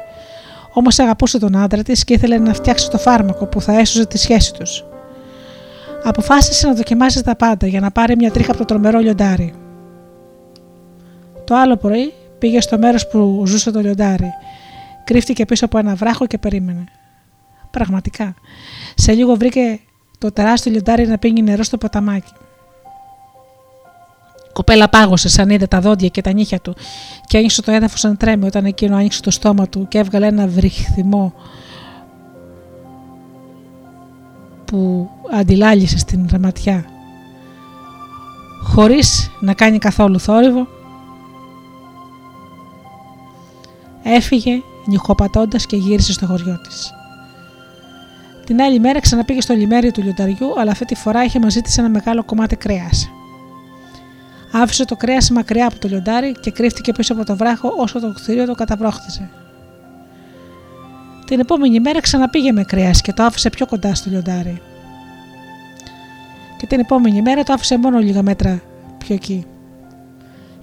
Όμως αγαπούσε τον άντρα της και ήθελε να φτιάξει το φάρμακο που θα έσωζε τη σχέση τους. Αποφάσισε να δοκιμάσει τα πάντα για να πάρει μια τρίχα από το τρομερό λιοντάρι. Το άλλο πρωί πήγε στο μέρος που ζούσε το λιοντάρι. Κρύφτηκε πίσω από ένα βράχο και περίμενε. Πραγματικά. Σε λίγο βρήκε το τεράστιο λιοντάρι να πίνει νερό στο ποταμάκι. κοπέλα πάγωσε σαν είδε τα δόντια και τα νύχια του και άνοιξε το έδαφος σαν τρέμει όταν εκείνο άνοιξε το στόμα του και έβγαλε ένα βρυχθυμό που αντιλάλησε στην ραματιά. Χωρίς να κάνει καθόλου θόρυβο, έφυγε νυχοπατώντας και γύρισε στο χωριό της. Την άλλη μέρα ξαναπήγε στο λιμέρι του λιονταριού, αλλά αυτή τη φορά είχε μαζί της ένα μεγάλο κομμάτι κρέας. Άφησε το κρέας μακριά από το λιοντάρι και κρύφτηκε πίσω από το βράχο όσο το κτίριο το καταβρόχτιζε. Την επόμενη μέρα ξαναπήγε με κρέας και το άφησε πιο κοντά στο λιοντάρι. Και την επόμενη μέρα το άφησε μόνο λίγα μέτρα πιο εκεί.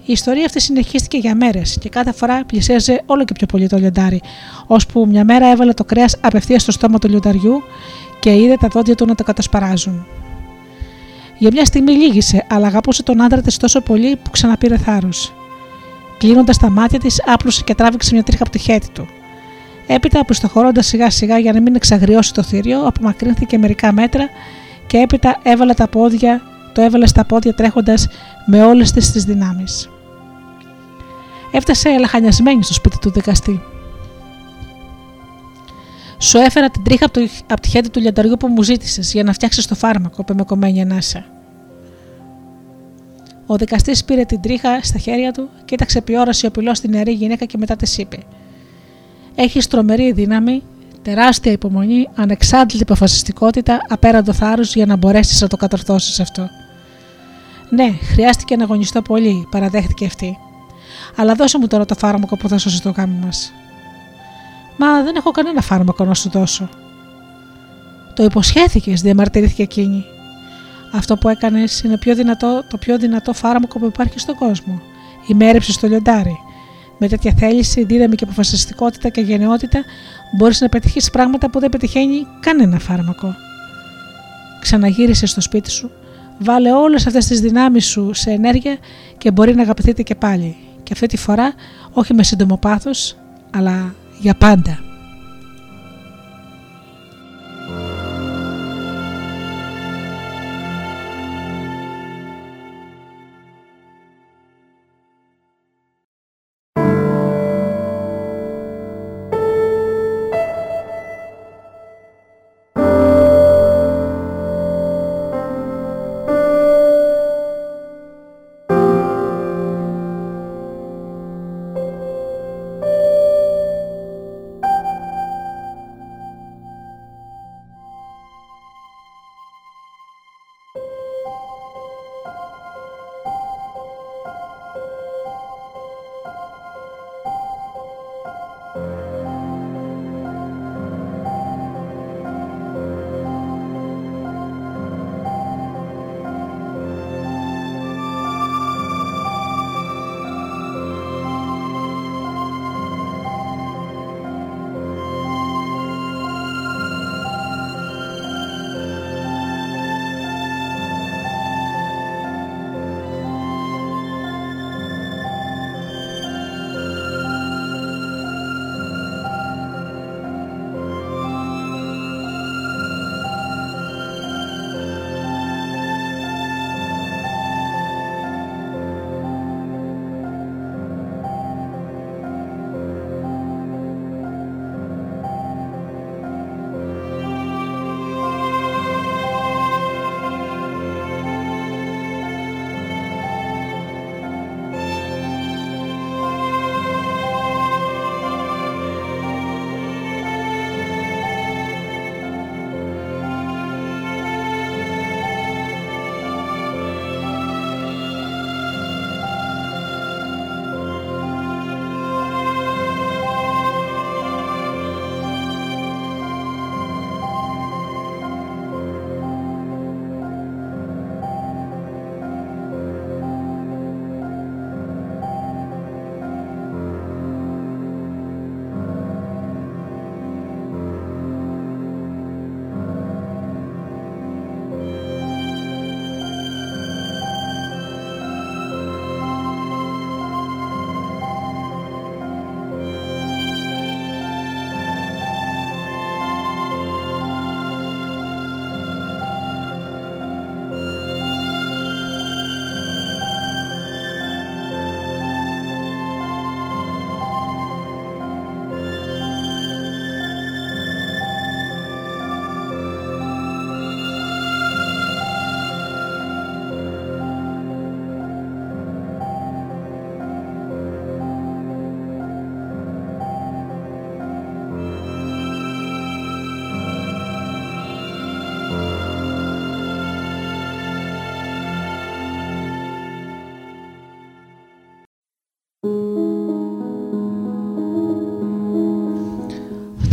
Η ιστορία αυτή συνεχίστηκε για μέρες και κάθε φορά πλησίαζε όλο και πιο πολύ το λιοντάρι, ώσπου μια μέρα έβαλε το κρέας απευθείας στο στόμα του λιονταριού και είδε τα δόντια του να το κατασπαράζουν. Για μια στιγμή λύγησε, αλλά αγαπούσε τον άντρα της τόσο πολύ που ξαναπήρε θάρρος. Κλείνοντας τα μάτια της, άπλωσε και τράβηξε μια τρίχα από τη χέτη του. Έπειτα, αποστοχωρώντα σιγά σιγά για να μην εξαγριώσει το θηρίο, απομακρύνθηκε μερικά μέτρα και έπειτα έβαλε τα πόδια, το έβαλε στα πόδια τρέχοντας με όλες τις δυνάμεις. Έφτασε λαχανιασμένη στο σπίτι του δικαστή. Σου έφερα την τρίχα από, το, από τη χέντη του λιανταριού που μου ζήτησες για να φτιάξεις το φάρμακο, είπε με κομμένη ανάσα. Ο δικαστής πήρε την τρίχα στα χέρια του, κοίταξε ποιόρα ώρα σιωπηλό στην νεαρή γυναίκα και μετά τη είπε: Έχεις τρομερή δύναμη, τεράστια υπομονή, ανεξάντλητη αποφασιστικότητα, απέραντο θάρρος για να μπορέσεις να το κατορθώσεις αυτό. Ναι, χρειάστηκε να αγωνιστώ πολύ, παραδέχτηκε αυτή. Αλλά δώσε μου τώρα το φάρμακο που θα σώσει το γάμο μας. Μα δεν έχω κανένα φάρμακο να σου δώσω. Το υποσχέθηκες, διαμαρτυρήθηκε εκείνη. Αυτό που έκανες είναι πιο δυνατό, το πιο δυνατό φάρμακο που υπάρχει στον κόσμο. Η μέρεψη στο λιοντάρι. Με τέτοια θέληση, δύναμη και αποφασιστικότητα και γενναιότητα μπορείς να πετύχει πράγματα που δεν πετυχαίνει κανένα φάρμακο. Ξαναγύρισε στο σπίτι σου, βάλε όλες αυτές τις δυνάμεις σου σε ενέργεια και μπορεί να αγαπηθείτε και πάλι και αυτή τη φορά όχι με σύντομο πάθος, αλλά για πάντα.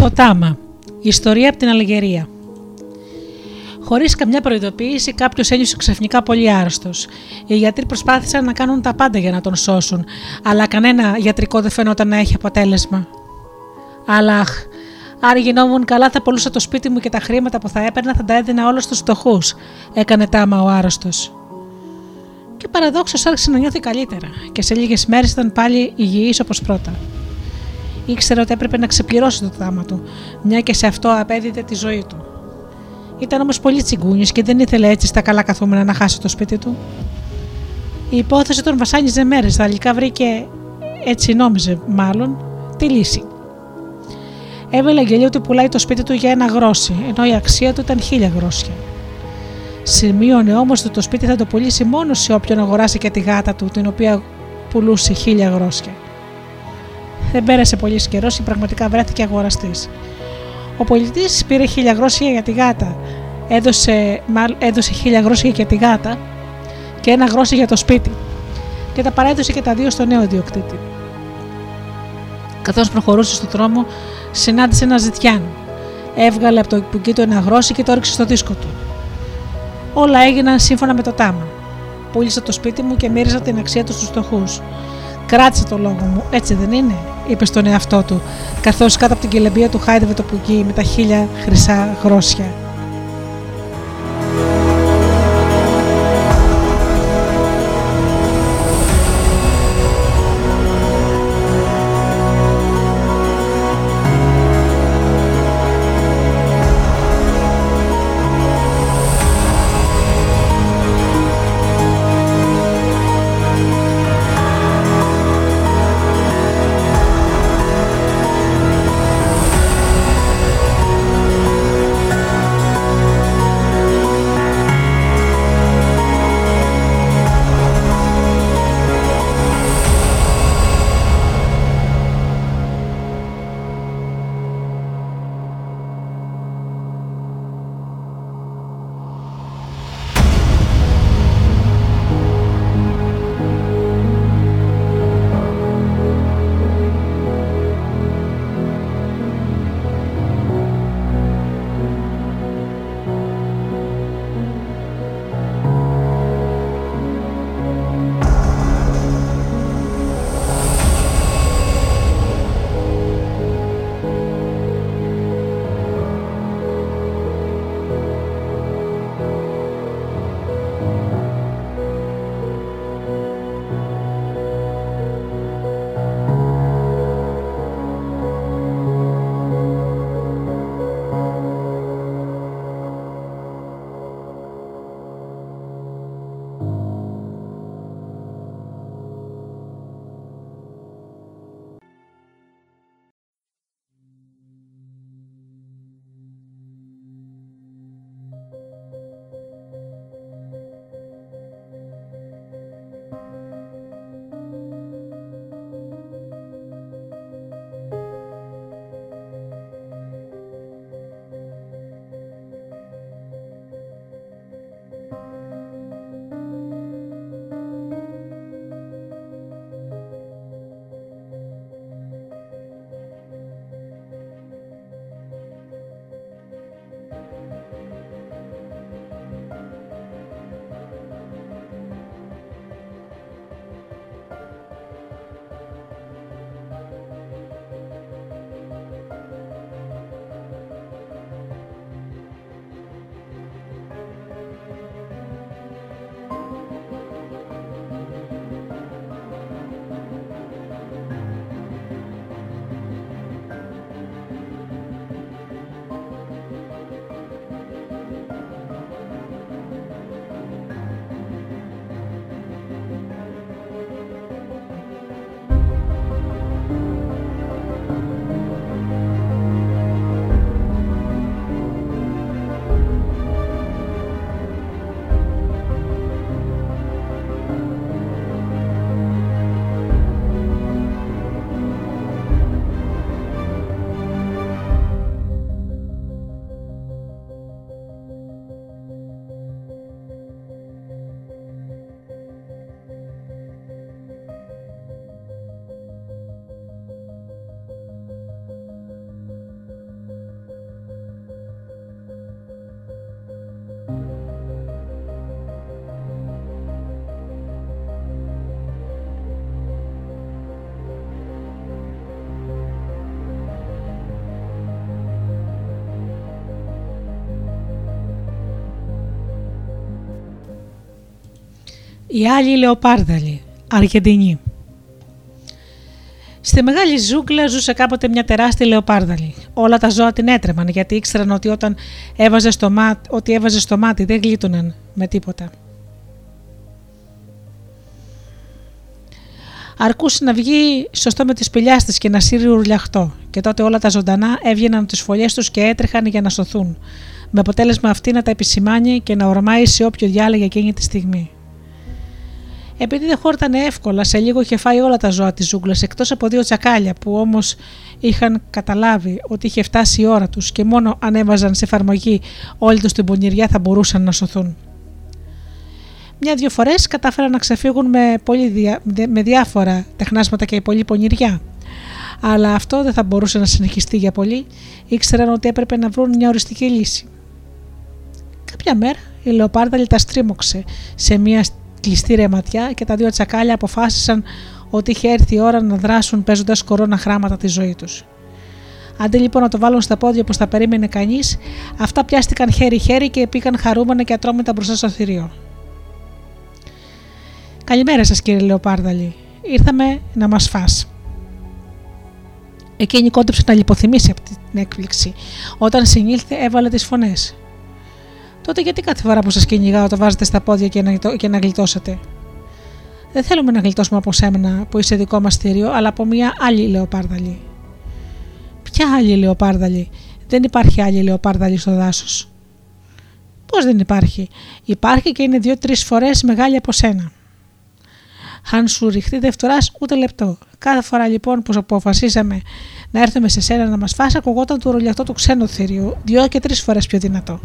Το Τάμα. Ιστορία από την Αλγερία. Χωρίς καμιά προειδοποίηση, κάποιος ένιωσε ξαφνικά πολύ άρρωστος. Οι γιατροί προσπάθησαν να κάνουν τα πάντα για να τον σώσουν, αλλά κανένα γιατρικό δεν φαίνονταν να έχει αποτέλεσμα. Αλλάχ, αν γινόμουν καλά, θα πουλούσα το σπίτι μου και τα χρήματα που θα έπαιρνα θα τα έδινα όλα στους φτωχούς, έκανε τάμα ο άρρωστος. Και παραδόξως άρχισε να νιώθει καλύτερα, και σε λίγες μέρες ήταν πάλι υγιής όπως πρώτα. Ήξερε ότι έπρεπε να ξεπληρώσει το τάμα του, μια και σε αυτό απέδιδε τη ζωή του. Ήταν όμως πολύ τσιγκούνιος και δεν ήθελε έτσι στα καλά καθούμενα να χάσει το σπίτι του. Η υπόθεση τον βασάνιζε μέρες, τελικά βρήκε, έτσι νόμιζε μάλλον, τη λύση. Έβαλε γελίο ότι πουλάει το σπίτι του για ένα γρόσι, ενώ η αξία του ήταν χίλια γρόσια. Σημείωνε όμως ότι το σπίτι θα το πουλήσει μόνος σε όποιον αγοράσει και τη γάτα του, την οποία πουλούσε χίλια γρόσια. Δεν πέρασε πολύς καιρός και πραγματικά βρέθηκε αγοραστής. Ο πολιτής πήρε χίλια γρόσια για τη γάτα, έδωσε, έδωσε χίλια γρόσια για τη γάτα και ένα γρόσι για το σπίτι και τα παρέδωσε και τα δύο στο νέο ιδιοκτήτη. Καθώς προχωρούσε στον δρόμο, συνάντησε ένα ζητιάν. Έβγαλε από το κουκί του ένα γρόσι και το έριξε στο δίσκο του. Όλα έγιναν σύμφωνα με το τάμα. Πούλησα το σπίτι μου και μοίριζα την αξία του στους φτωχούς. Κράτησε το λόγο μου, έτσι δεν είναι, είπε στον εαυτό του, καθώς κάτω από την κελεμπία του χάιδευε το πουκί με τα χίλια χρυσά γρόσια. Η άλλη λεοπάρδαλη, Αργεντινή. Στη μεγάλη ζούγκλα ζούσε κάποτε μια τεράστια λεοπάρδαλη. Όλα τα ζώα την έτρεμαν γιατί ήξεραν ότι όταν έβαζε στο μάτι, ότι έβαζε στο μάτι δεν γλίτωναν με τίποτα. Αρκούσε να βγει σωστό με τι σπηλιάς της και να σύρει ουρλιαχτό, και τότε όλα τα ζωντανά έβγαιναν τις φωλιές τους και έτρεχαν για να σωθούν, με αποτέλεσμα αυτή να τα επισημάνει και να ορμάει σε όποιο διάλεγε εκείνη τη στιγμή. Επειδή δεν χόρτανε εύκολα, σε λίγο είχε φάει όλα τα ζώα της ζούγκλας εκτός από δύο τσακάλια που όμως είχαν καταλάβει ότι είχε φτάσει η ώρα τους και μόνο αν έβαζαν σε εφαρμογή όλη τους την πονηριά θα μπορούσαν να σωθούν. Μια-δυο φορές κατάφεραν να ξεφύγουν με, πολύ με διάφορα τεχνάσματα και πολύ πονηριά. Αλλά αυτό δεν θα μπορούσε να συνεχιστεί για πολύ, ήξεραν ότι έπρεπε να βρουν μια οριστική λύση. Κάποια μέρα η Λεοπάρδαλη τα στρίμωξε σε μια κλειστή ρεματιά και τα δύο τσακάλια αποφάσισαν ότι είχε έρθει η ώρα να δράσουν παίζοντας κορώνα χράματα τη ζωή τους. Αντί λοιπόν να το βάλουν στα πόδια όπως τα περίμενε κανείς, αυτά πιάστηκαν χέρι-χέρι και πήγαν χαρούμενα και ατρόμητα μπροστά στο θηρίο. Καλημέρα σας, κύριε Λεοπάρδαλη. Ήρθαμε να μας φά. Εκείνη κόντεψε να λιποθυμήσει από την έκπληξη. Όταν συνήλθε, έβαλε τις φωνές. Τότε γιατί κάθε φορά που σας κυνηγάω το βάζετε στα πόδια και να, και να γλιτώσετε; Δεν θέλουμε να γλιτώσουμε από σέμνα που είσαι δικό μας θηρίο, αλλά από μια άλλη λεοπάρδαλη. Ποια άλλη λεοπάρδαλη, δεν υπάρχει άλλη λεοπάρδαλη στο δάσος. Πώς δεν υπάρχει, υπάρχει και είναι δύο-τρεις φορές μεγάλη από σένα. Αν σου ρηχτεί δεν φτωρά ούτε λεπτό. Κάθε φορά λοιπόν που αποφασίσαμε να έρθουμε σε σένα να μας φάσει, ακουγόταν το ρολιαχτό του ξένου θηρίου, δύο και τρεις φορές πιο δυνατό.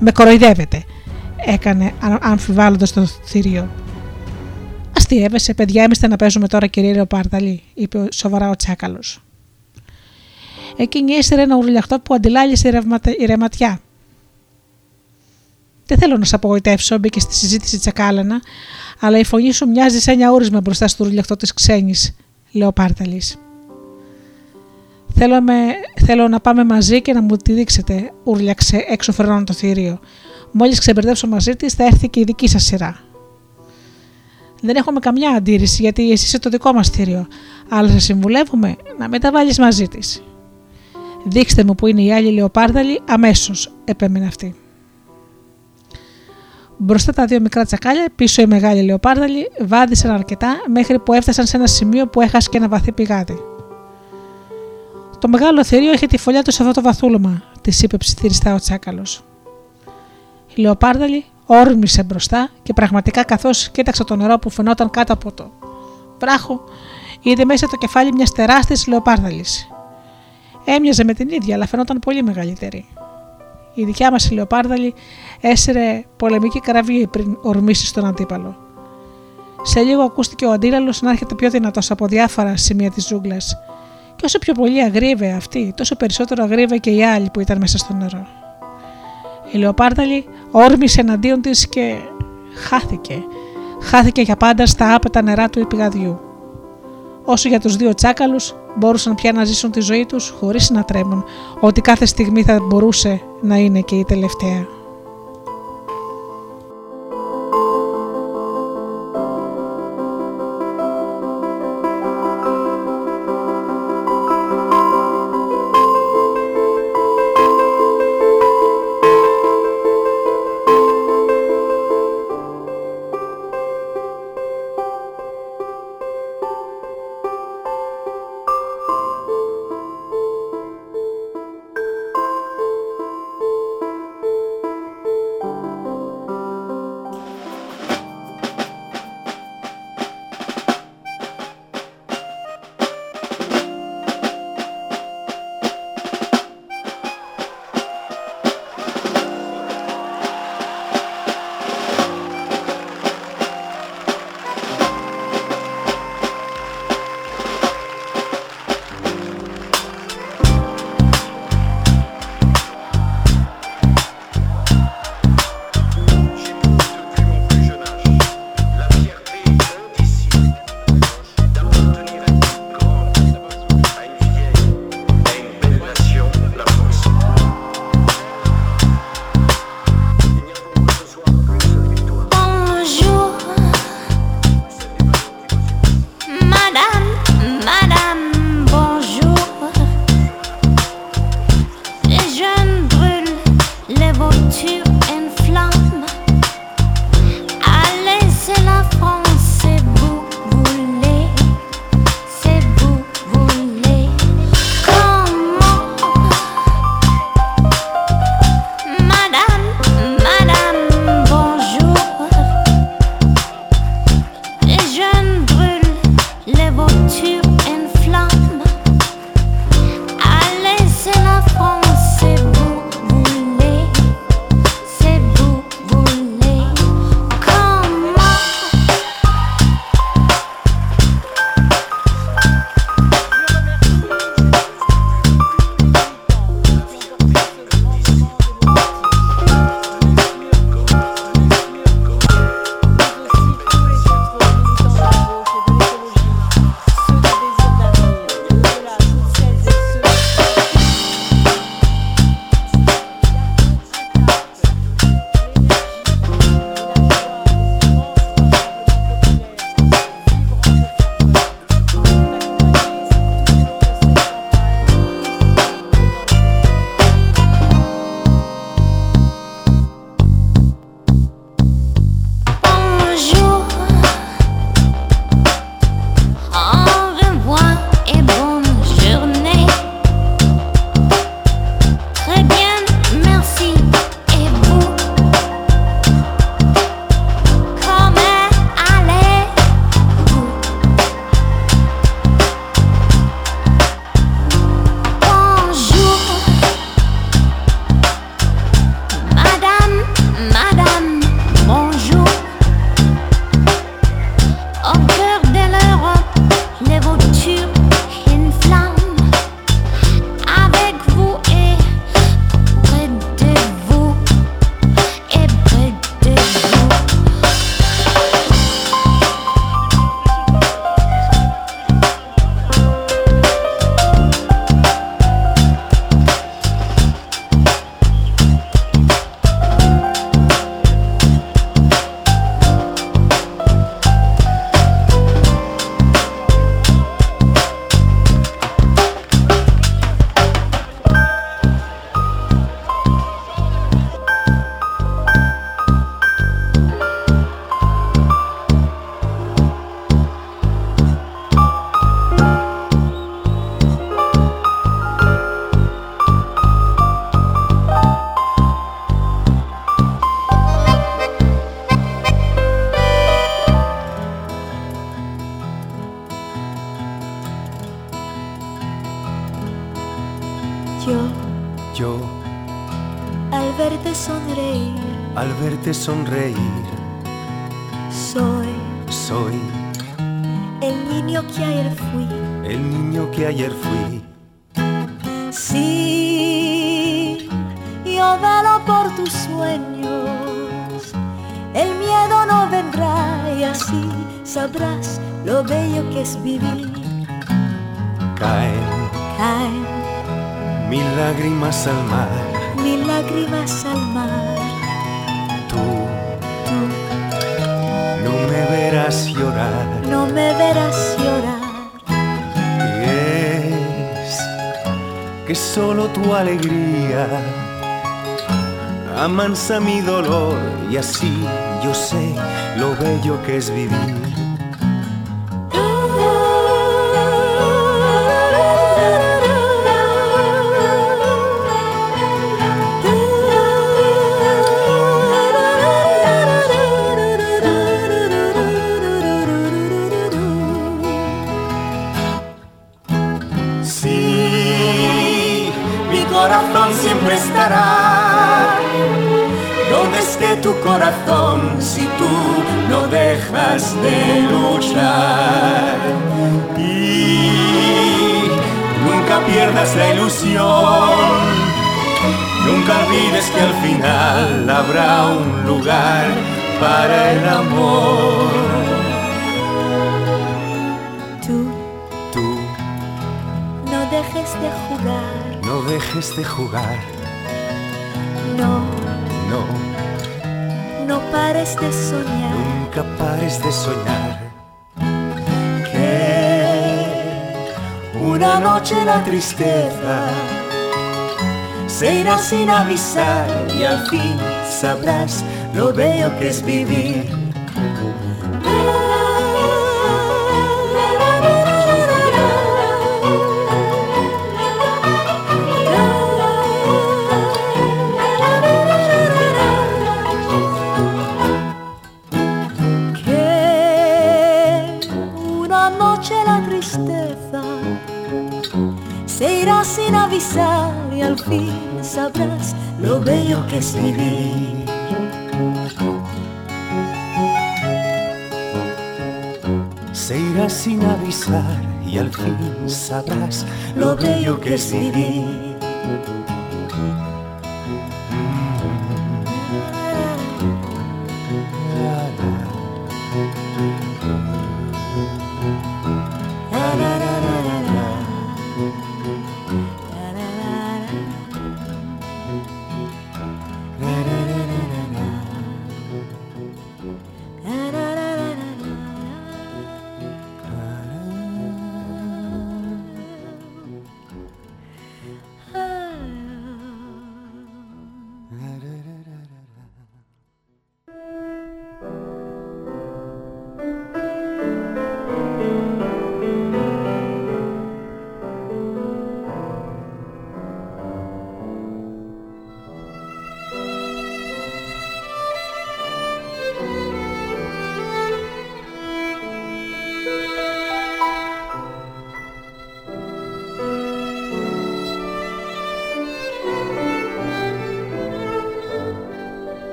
Με κοροϊδεύετε, έκανε αμφιβάλλοντας το θηρίο. Αστείευεσαι, παιδιά, είμαστε να παίζουμε τώρα, κυρία Λεοπάρδαλη, είπε σοβαρά ο Τσάκαλος. Εκείνη έστερε ένα ουρλιαχτό που αντιλάλησε η ρεματιά. Δεν θέλω να σε απογοητεύσω, μπήκε στη συζήτηση Τσακάλανα, αλλά η φωνή σου μοιάζει σαν μια ούρισμα μπροστά στο ουρλιαχτό της ξένης, Λεοπάρδαλης. Θέλω, θέλω να πάμε μαζί και να μου τη δείξετε, ούρλιαξε έξω φρενών το θηρίο. Μόλις ξεμπερδέψω μαζί της, θα έρθει και η δική σας σειρά. Δεν έχουμε καμιά αντίρρηση γιατί εσύ είσαι το δικό μας θηρίο, αλλά σε συμβουλεύουμε να μην τα βάλεις μαζί της. Δείξτε μου που είναι η άλλη λεοπάρδαλη αμέσως, επέμεινε αυτή. Μπροστά τα δύο μικρά τσακάλια, πίσω η μεγάλη λεοπάρδαλη, βάδισαν αρκετά μέχρι που έφτασαν σε ένα σημείο που έχασε και ένα βαθύ πηγάδι. Το μεγάλο θηρίο έχει τη φωλιά του σε αυτό το βαθούλωμα, της είπε ψιθυριστά ο τσάκαλος. Η Λεοπάρδαλη όρμησε μπροστά και πραγματικά καθώς κοίταξε το νερό που φαινόταν κάτω από το βράχο, είδε μέσα το κεφάλι μιας τεράστιας Λεοπάρδαλης. Έμοιαζε με την ίδια, αλλά φαινόταν πολύ μεγαλύτερη. Η δικιά μας Λεοπάρδαλη έσαιρε πολεμική καραβή πριν ορμήσει στον αντίπαλο. Σε λίγο ακούστηκε ο αντίλαλος να έρχεται πιο δυνατός από διάφορα σημεία της ζούγκλας και όσο πιο πολύ αγρίβε αυτή, τόσο περισσότερο αγρίβε και οι άλλοι που ήταν μέσα στο νερό. Η Λεοπάρδαλη όρμησε εναντίον της και χάθηκε. Χάθηκε για πάντα στα άπετα νερά του υπηγαδιού. Όσο για τους δύο τσάκαλους μπορούσαν πια να ζήσουν τη ζωή τους χωρίς να τρέμουν ότι κάθε στιγμή θα μπορούσε να είναι και η τελευταία. te sonreí que solo tu alegría amansa mi dolor y así yo sé lo bello que es vivir. Corazón si tú no dejas de luchar. Y nunca pierdas la ilusión, nunca olvides que al final habrá un lugar para el amor. Tú, tú, no dejes de jugar. No dejes de jugar. Soñar. Nunca pares de soñar. Que una noche la tristeza se irá sin avisar y al fin sabrás lo bello que es vivir es vivir. Se irá sin avisar y al fin sabrás lo bello que es vivir.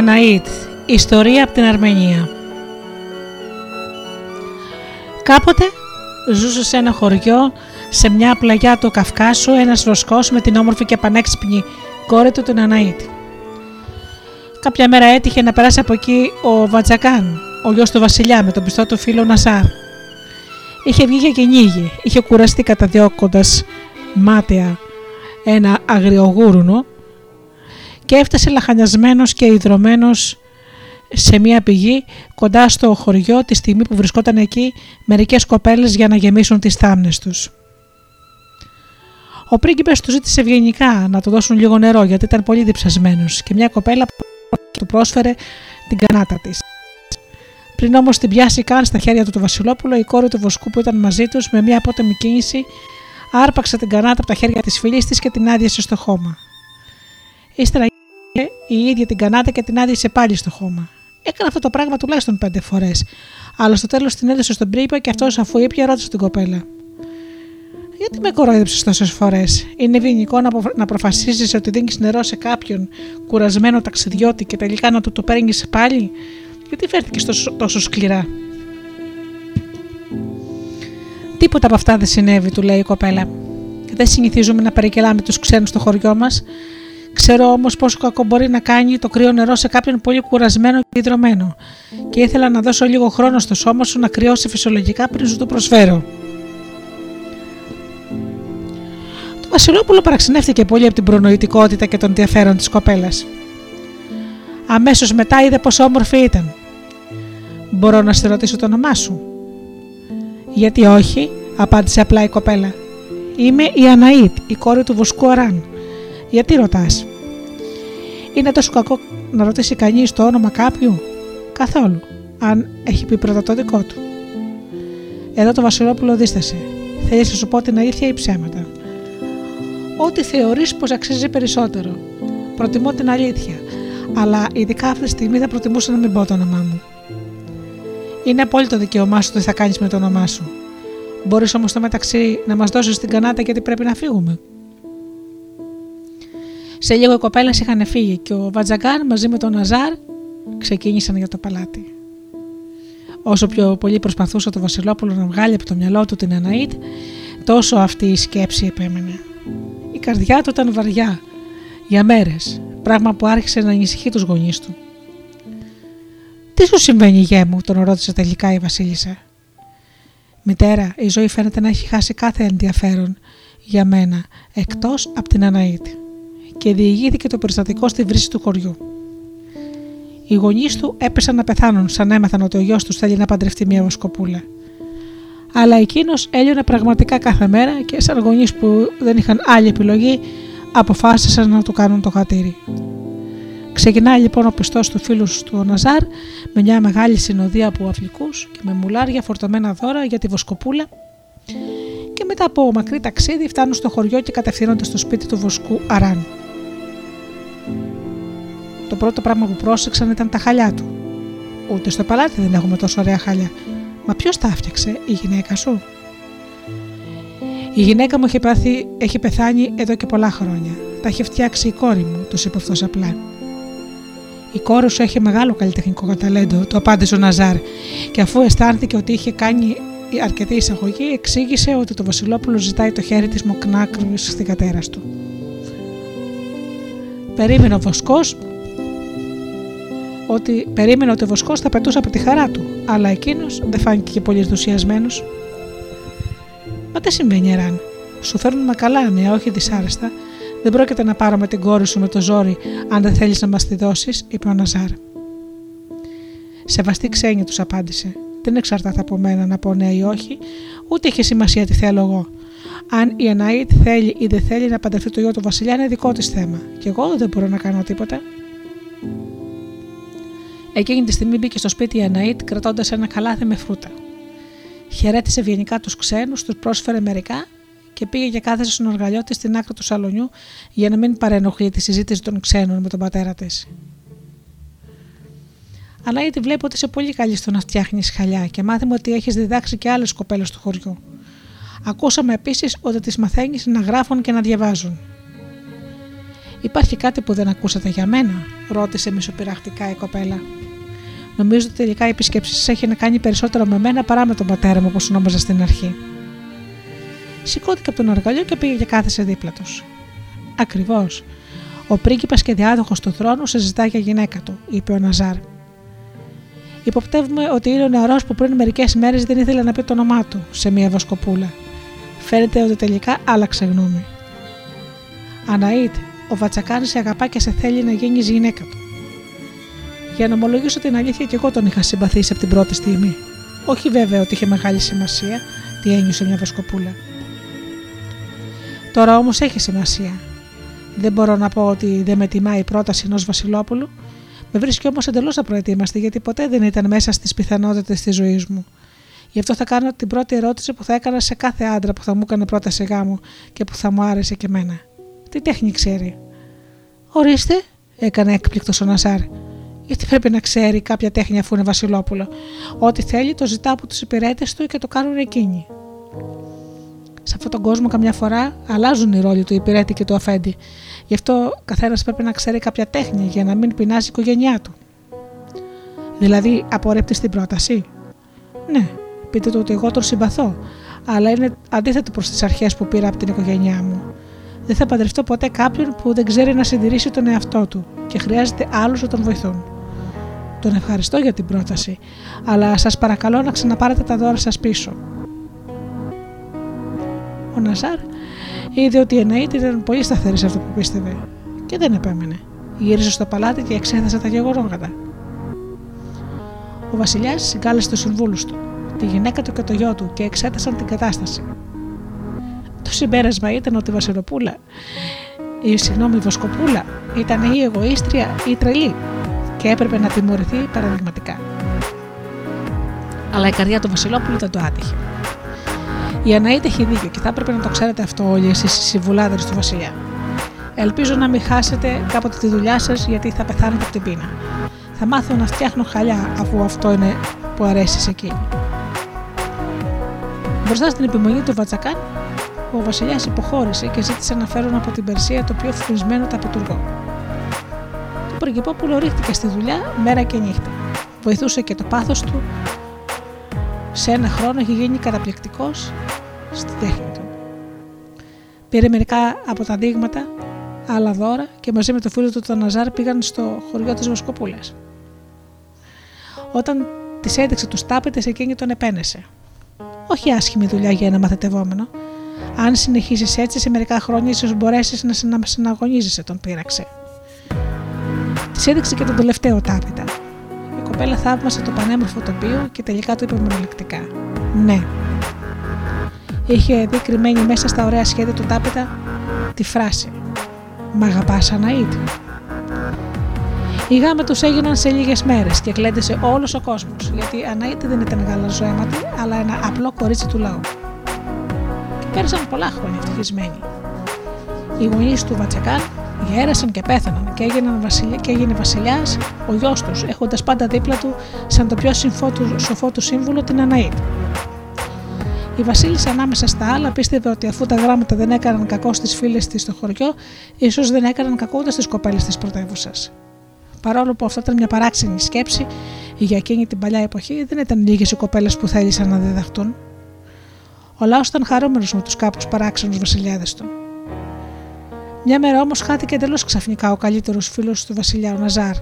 Αναΐτ, ιστορία από την Αρμενία. Κάποτε ζούσε σε ένα χωριό σε μια πλαγιά του Καυκάσου ένας ροσκός με την όμορφη και πανέξυπνη κόρη του την Αναΐτ. Κάποια μέρα έτυχε να περάσει από εκεί ο Βατζακάν, ο γιος του βασιλιά με τον πιστό του φίλο Νασάρ. Είχε βγει για κυνήγι, είχε κουραστεί καταδιώκοντας μάταια ένα αγριογούρουνο και έφτασε λαχανιασμένος και ιδρωμένος σε μια πηγή κοντά στο χωριό τη στιγμή που βρισκόταν εκεί μερικές κοπέλες για να γεμίσουν τις θάμνες τους. Ο πρίγκιπας του ζήτησε ευγενικά να του δώσουν λίγο νερό γιατί ήταν πολύ διψασμένος και μια κοπέλα του πρόσφερε την κανάτα της. Πριν όμως την πιάσει καν στα χέρια του το Βασιλόπουλο, η κόρη του Βοσκού που ήταν μαζί τους με μια απότομη κίνηση άρπαξε την κανάτα από τα χέρια της φίλης της και την άδειασε στο χώμα. Ύστερα η ίδια την κανάτα και την άδειασε πάλι στο χώμα. Έκανε αυτό το πράγμα τουλάχιστον πέντε φορές, αλλά στο τέλος την έδωσε στον πρίπα και αυτός αφού ήπια ρώτησε την κοπέλα. Γιατί με κορόιδεψε τόσες φορές, Είναι ευγενικό να προφασίζεις ότι δίνει νερό σε κάποιον κουρασμένο ταξιδιώτη και τελικά να του το παίρνεις πάλι, γιατί φέρθηκες τόσο, τόσο σκληρά; Τίποτα από αυτά δεν συνέβη, του λέει η κοπέλα. Δεν συνηθίζουμε να περικελάμε τους ξένους στο χωριό μας. Ξέρω όμως πόσο κακό μπορεί να κάνει το κρύο νερό σε κάποιον πολύ κουρασμένο και υδρωμένο. Και ήθελα να δώσω λίγο χρόνο στο σώμα σου να κρυώσει φυσιολογικά πριν σου το προσφέρω. Το Βασιλόπουλο παραξενεύτηκε πολύ από την προνοητικότητα και τον ενδιαφέρον της κοπέλας. Αμέσως μετά είδε πόσο όμορφη ήταν. Μπορώ να σε ρωτήσω το όνομά σου. Γιατί όχι, απάντησε απλά η κοπέλα. Είμαι η Αναήτ, η κόρη του βοσκού Αράν. Γιατί ρωτάς; Είναι τόσο κακό να ρωτήσει κανείς το όνομα κάποιου; Καθόλου, αν έχει πει πρώτα το δικό του. Εδώ το Βασιλόπουλο δίστασε. Θέλεις να σου πω την αλήθεια ή ψέματα; Ό,τι θεωρείς πως αξίζει περισσότερο. Προτιμώ την αλήθεια. Αλλά ειδικά αυτή τη στιγμή θα προτιμούσα να μην πω το όνομά μου. Είναι απόλυτο δικαίωμά σου το τι θα κάνεις με το όνομά σου. Μπορείς όμως στο μεταξύ να μας δώσεις την κανάτα γιατί πρέπει να φύγουμε. Σε λίγο οι κοπέλες είχαν φύγει και ο Βατζαγκάν μαζί με τον Ναζάρ ξεκίνησαν για το παλάτι. Όσο πιο πολύ προσπαθούσε το Βασιλόπουλο να βγάλει από το μυαλό του την Αναήτ, τόσο αυτή η σκέψη επέμενε. Η καρδιά του ήταν βαριά για μέρες, πράγμα που άρχισε να ανησυχεί τους γονείς του. Τι σου συμβαίνει, γέ μου, τον ρώτησε τελικά η Βασίλισσα. Μητέρα, η ζωή φαίνεται να έχει χάσει κάθε ενδιαφέρον για μένα, εκτός από την Αναήτη και διηγήθηκε το περιστατικό στη βρύση του χωριού. Οι γονείς του έπεσαν να πεθάνουν σαν έμαθαν ότι ο γιος τους θέλει να παντρευτεί μια βοσκοπούλα. Αλλά εκείνος έλειωνε πραγματικά κάθε μέρα και σαν γονείς που δεν είχαν άλλη επιλογή αποφάσισαν να του κάνουν το χατήρι. Ξεκινάει λοιπόν ο πιστός του φίλους του Ναζάρ με μια μεγάλη συνοδεία από αφλικούς και με μουλάρια φορτωμένα δώρα για τη βοσκοπούλα και μετά από μακρύ ταξίδι φτάνουν στο χωριό και κατευθύνονται στο σπίτι του βοσκού Αράν. Το πρώτο πράγμα που πρόσεξαν ήταν τα χαλιά του. Ούτε στο παλάτι δεν έχουμε τόσο ωραία χαλιά. Μα ποιος τα έφτιαξε, η γυναίκα σου; Η γυναίκα μου έχει, πάθει, έχει πεθάνει εδώ και πολλά χρόνια. Τα έχει φτιάξει η κόρη μου, τους είπε αυτός απλά. Η κόρη σου έχει μεγάλο καλλιτεχνικό ταλέντο, το απάντησε ο Ναζάρ, και αφού αισθάνθηκε ότι είχε κάνει αρκετή εισαγωγή, εξήγησε ότι το Βασιλόπουλο ζητάει το χέρι της μοκνάκρου στην κατέρας του. Περίμενε ο Βοσκός ότι περίμενε ότι ο Βοσκός θα πετούσε από τη χαρά του, αλλά εκείνος δεν φάνηκε και πολύ ενθουσιασμένος. Μα τι συμβαίνει, Εράν; Σου φέρνουμε καλά νέα, όχι δυσάρεστα, δεν πρόκειται να πάρουμε την κόρη σου με το ζόρι, αν δεν θέλεις να μας τη δώσεις, είπε ο Ναζάρ. Σεβαστή ξένη τους απάντησε. Δεν εξαρτάται από μένα να πω ναι ή όχι, ούτε έχει σημασία τι θέλω εγώ. Αν η Αναήτ θέλει ή δεν θέλει να παντρευτεί το γιο του Βασιλιά, είναι δικό της θέμα. Και εγώ δεν μπορώ να κάνω τίποτα. Εκείνη τη στιγμή μπήκε στο σπίτι η Αναήτ κρατώντας ένα καλάθι με φρούτα. Χαιρέτησε ευγενικά τους ξένους, τους πρόσφερε μερικά και πήγε και κάθεσε στον οργαλιό της στην άκρη του σαλονιού για να μην παρενοχλεί τη συζήτηση των ξένων με τον πατέρα της. Αλλά γιατί βλέπω ότι είσαι πολύ καλή στο να φτιάχνεις χαλιά και μάθαμε ότι έχεις διδάξει και άλλες κοπέλες του χωριού. Ακούσαμε επίσης ότι τις μαθαίνεις να γράφουν και να διαβάζουν. Υπάρχει κάτι που δεν ακούσατε για μένα, ρώτησε μισοπειραχτικά η κοπέλα. Νομίζω ότι τελικά η επισκέψη σας έχει να κάνει περισσότερο με μένα παρά με τον πατέρα μου, όπω νόμιζα στην αρχή σηκώθηκε από τον αργαλιό και πήγε και κάθεσε δίπλα τους. Ακριβώς. Ο πρίγκιπας και διάδοχος του θρόνου συζητά για γυναίκα του, είπε ο Ναζάρ. Υποπτεύουμε ότι είναι ο νεαρός που πριν μερικές μέρες δεν ήθελε να πει το όνομά του σε μια βοσκοπούλα. Φαίνεται ότι τελικά άλλαξε γνώμη. Αναήτ, ο Βατσακάνης σε αγαπά και σε θέλει να γίνει γυναίκα του. Για να ομολογήσω την αλήθεια, και εγώ τον είχα συμπαθήσει από την πρώτη στιγμή. Όχι βέβαια ότι είχε μεγάλη σημασία τι ένιωσε μια βοσκοπούλα. Τώρα όμως έχει σημασία. Δεν μπορώ να πω ότι δεν με τιμά η πρόταση ενός Βασιλόπουλου. Με βρίσκει όμως εντελώς απροετοίμαστη, γιατί ποτέ δεν ήταν μέσα στις πιθανότητες της ζωής μου. Γι' αυτό θα κάνω την πρώτη ερώτηση που θα έκανα σε κάθε άντρα που θα μου έκανε πρόταση γάμου και που θα μου άρεσε και εμένα. Τι τέχνη ξέρει; Ορίστε, έκανε έκπληκτος ο Νασάρ. Γιατί πρέπει να ξέρει κάποια τέχνη αφού είναι Βασιλόπουλο; Ό,τι θέλει το ζητά από τους υπηρέτες του και το κάνουν εκείνοι. Σε αυτόν τον κόσμο, καμιά φορά αλλάζουν οι ρόλοι του υπηρέτη και του αφέντη. Γι' αυτό καθένας πρέπει να ξέρει κάποια τέχνη για να μην πεινάσει η οικογένειά του. Δηλαδή, απορρίπτεις την πρόταση; Ναι, πείτε του ότι εγώ τον συμπαθώ, αλλά είναι αντίθετο προς τις αρχές που πήρα από την οικογένειά μου. Δεν θα παντρευτώ ποτέ κάποιον που δεν ξέρει να συντηρήσει τον εαυτό του και χρειάζεται άλλους να τον βοηθούν. Τον ευχαριστώ για την πρόταση, αλλά σας παρακαλώ να ξαναπάρετε τα δώρα σας πίσω. Ο Ναζάρ είδε ότι η Εναήτη ήταν πολύ σταθερή σε αυτό που πίστευε και δεν επέμενε. Γύρισε στο παλάτι και εξέθεσε τα γεγονότα. Ο Βασιλιάς συγκάλεσε τους συμβούλους του, τη γυναίκα του και το γιο του και εξέτασαν την κατάσταση. Το συμπέρασμα ήταν ότι η Βασιλοπούλα, η συγγνώμη, η Βοσκοπούλα ήταν ή εγωίστρια ή τρελή και έπρεπε να τιμωρηθεί παραδειγματικά. Αλλά η καρδιά του Βασιλόπουλου δεν το άτυχε. Η Αναήτη έχει δίκιο και θα έπρεπε να το ξέρετε αυτό όλοι εσείς οι συμβουλάδες του Βασιλιά. Ελπίζω να μην χάσετε κάποτε τη δουλειά σας γιατί θα πεθάνετε από την πείνα. Θα μάθω να φτιάχνω χαλιά αφού αυτό είναι που αρέσει σε εκείνη. Μπροστά στην επιμονή του Βατσακάν, ο Βασιλιάς υποχώρησε και ζήτησε να φέρουν από την Περσία το πιο φρουσμένο ταπετουργό πριγκυπόπουλο ρίχτηκε στη δουλειά μέρα και νύχτα. Βοηθούσε και το πάθος του. Σε ένα χρόνο είχε γίνει καταπληκτικός στη τέχνη του. Πήρε μερικά από τα δείγματα, άλλα δώρα και μαζί με το φίλο του τον Ναζάρ πήγαν στο χωριό της Βοσκοπούλας. Όταν τη έδειξε τους τάπετες, εκείνη τον επένεσε. Όχι άσχημη δουλειά για ένα μαθητευόμενο. Αν συνεχίσεις έτσι, σε μερικά χρόνια ίσως μπορέσεις να συναγωνίζεσαι, τον πείραξε. Της έδειξε και τον τελευταίο τάπητα. Η κοπέλα θαύμασε το πανέμορφο τοπίο και τελικά του είπε μονολεκτικά. Ναι. Είχε δει κρυμμένη μέσα στα ωραία σχέδια του τάπητα τη φράση Μ' αγαπάς Αναήτ. Οι γάμοι του έγιναν σε λίγες μέρες και κλέντεσε όλος ο κόσμος, γιατί η Αναήτη δεν ήταν γαλαζοαίματη, αλλά ένα απλό κορίτσι του λαού. Και πέρασαν πολλά χρόνια ευτυχισμένοι. Οι γονείς του Βατσακάν γέρασαν και πέθαναν και, έγιναν βασιλιά, και έγινε βασιλιάς ο γιος τους, έχοντας πάντα δίπλα του, σαν το πιο του, σοφό του σύμβουλο, την Αναήτ. Η Βασίλισσα ανάμεσα στα άλλα πίστευε ότι αφού τα γράμματα δεν έκαναν κακό στις φίλες της στο χωριό, ίσως δεν έκαναν κακό ούτε στις κοπέλες της πρωτεύουσας. Παρόλο που αυτό ήταν μια παράξενη σκέψη, για εκείνη την παλιά εποχή δεν ήταν λίγες οι κοπέλες που θέλησαν να διδαχτούν. Ο λαός ήταν χαρούμενος με τους κάπω παράξενους βασιλιάδες του. Μια μέρα όμως χάθηκε εντελώς ξαφνικά ο καλύτερος φίλος του Βασιλιά, ο Ναζάρ.